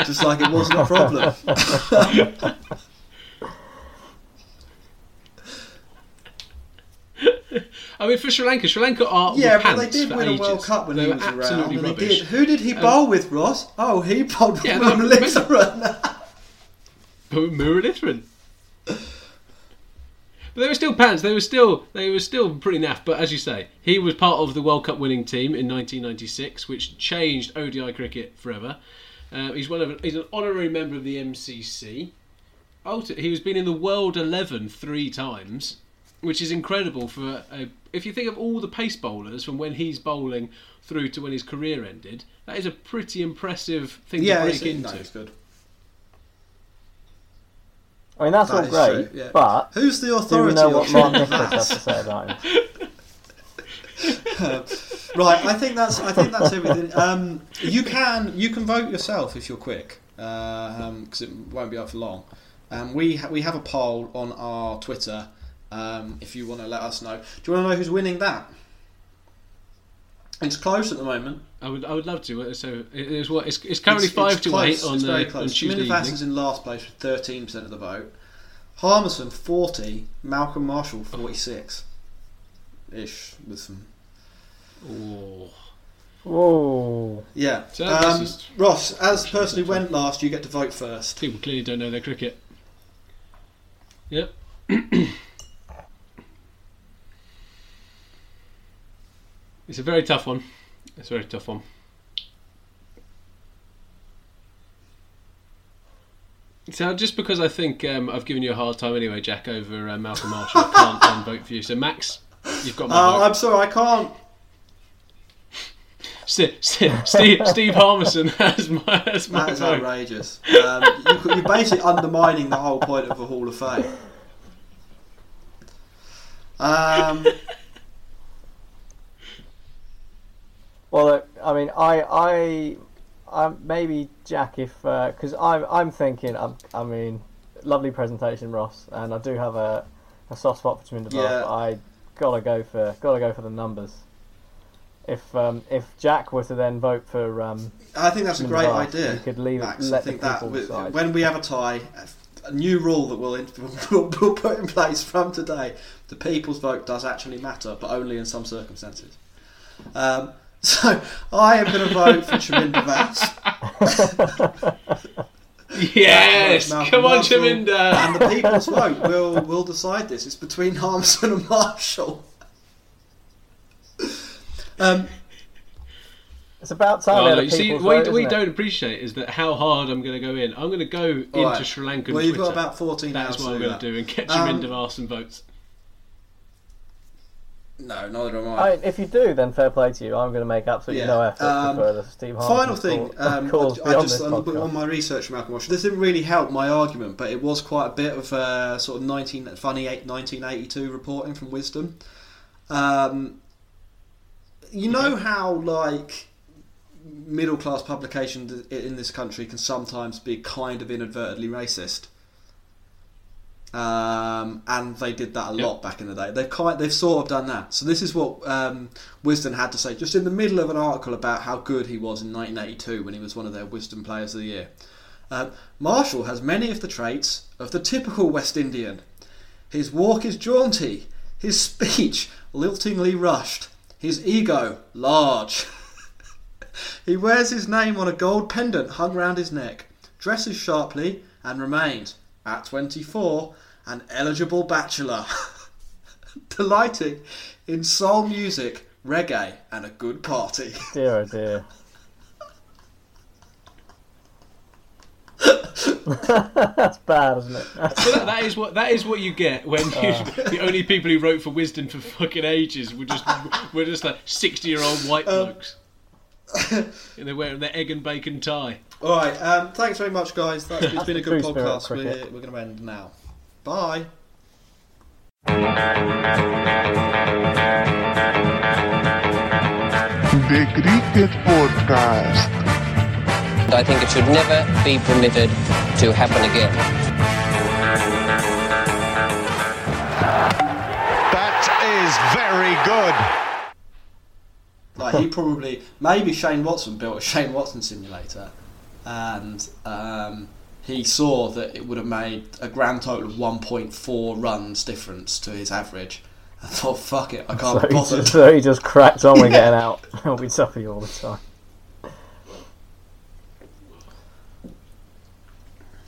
Just like it wasn't a problem. I mean, for Sri Lanka, Sri Lanka are yeah, but they did win a. World Cup when they he were was around. absolutely And they rubbish. did. Who did he Um, bowl with, Ross? Oh, he bowled with Yeah, Litteran. Muralitharan. But they were still pants. They were still they were still pretty naff. But as you say, he was part of the World Cup winning team in 1996, which changed ODI cricket forever. Uh, he's one of he's an honorary member of the MCC. Ulti- He was been in the World 11 three times, which is incredible for a, if you think of all the pace bowlers from when he's bowling through to when his career ended. That is a pretty impressive thing yeah, to break it's, into. no, it's good. I mean, that's That all great, true, yeah. but Who's the do we authority know what Mark Nicholas has to say about him? right, I think that's I think that's everything. Um, you can you can vote yourself if you're quick, because it won't be up for long. Um, we ha- we have a poll on our Twitter. Um, if you want to let us know, do you want to know who's winning that? It's close at the moment. I would I would love to. So it is what it's, it's currently It's- five it's to close. eight on it's the very on close. Tuesday Chaminda Vaas evening. is in last place with thirteen percent of the vote. Harmison forty, Malcolm Marshall forty six, ish with some. Oh. Whoa. Yeah. So Um, it's- Ross, as the person who went last, you get to vote first. People clearly don't know their cricket. Yep. it's a very tough one. It's a very tough one. So just because I think um, I've given you a hard time anyway, Jack, over uh, Malcolm Marshall, I can't then vote for you. So Max, you've got my Uh. I'm sorry, I can't. Steve, Steve, Steve, Steve Harmison has my, has my That's vote. outrageous. Um, you, you're basically undermining the whole point of the Hall of Fame. Um, Well, look, I mean, I, I, I maybe Jack, if because I'm, I'm thinking, I'm, I mean, lovely presentation, Ross, and I do have a, a soft spot for Chaminda Vaas, Yeah. I gotta go for, gotta go for the numbers. If, um, if Jack were to then vote for, um, I think that's a great idea. You could leave Max. it, I let the think that people with- decide. when we have a tie, a new rule that we'll, in- we'll, we'll put in place from today: the people's vote does actually matter, but only in some circumstances. Um, so I am going to vote for Chaminda Vaas. Yes, Malcolm come on, Marshall, Chaminda. And the people's vote will will decide this. It's between Harmison and Marshall. Um, It's about time Oh, we had no, a you see, what, vote, what you isn't it? don't appreciate is that how hard I'm going to go in. I'm going to go into All right. Sri Lankan Well, you've Twitter. got about 14 hours That's what I'm going to do and get Um, Chaminda Vaas votes. No, neither am I mean, if you do, then fair play to you. I'm going to make absolutely Yeah. no effort Um, to further Steve Harmison. Final thing, um, calls I, I just on, on my research from Malcolm Marshall, this didn't really help my argument, but it was quite a bit of uh, sort of 19, funny eight- 1982 reporting from Wisden. Um, you know how like middle class publications in this country can sometimes be kind of inadvertently racist. Um, and they did that a Yep. lot back in the day. They've kind, they've sort of done that. So this is what um, Wisden had to say, just in the middle of an article about how good he was in 1982 when he was one of their Wisden Players of the Year. Um, Marshall has many of the traits of the typical West Indian. His walk is jaunty, his speech liltingly rushed, his ego large. he wears his name on a gold pendant hung round his neck, dresses sharply, and remains, at 24, an eligible bachelor. Delighting in soul music, reggae, and a good party. Dear oh dear. That's bad, isn't it? So that, that is what that is what you get when you, the only people who wrote for Wisden for fucking ages were just were just like sixty year old white Um, blokes. and they're wearing their egg and bacon tie. All right, um, thanks very much, guys. That's, it's been a good true spirit of podcast. We're, we're going to end now. Bye. The Cricket Podcast. I think it should never be permitted to happen again. That is very good. Like he probably, maybe Shane Watson built a Shane Watson simulator, and um, he saw that it would have made a grand total of 1.4 runs difference to his average. I thought, fuck it, I can't so, be he just, so he just cracked on with getting out. It'll be tough for you all the time.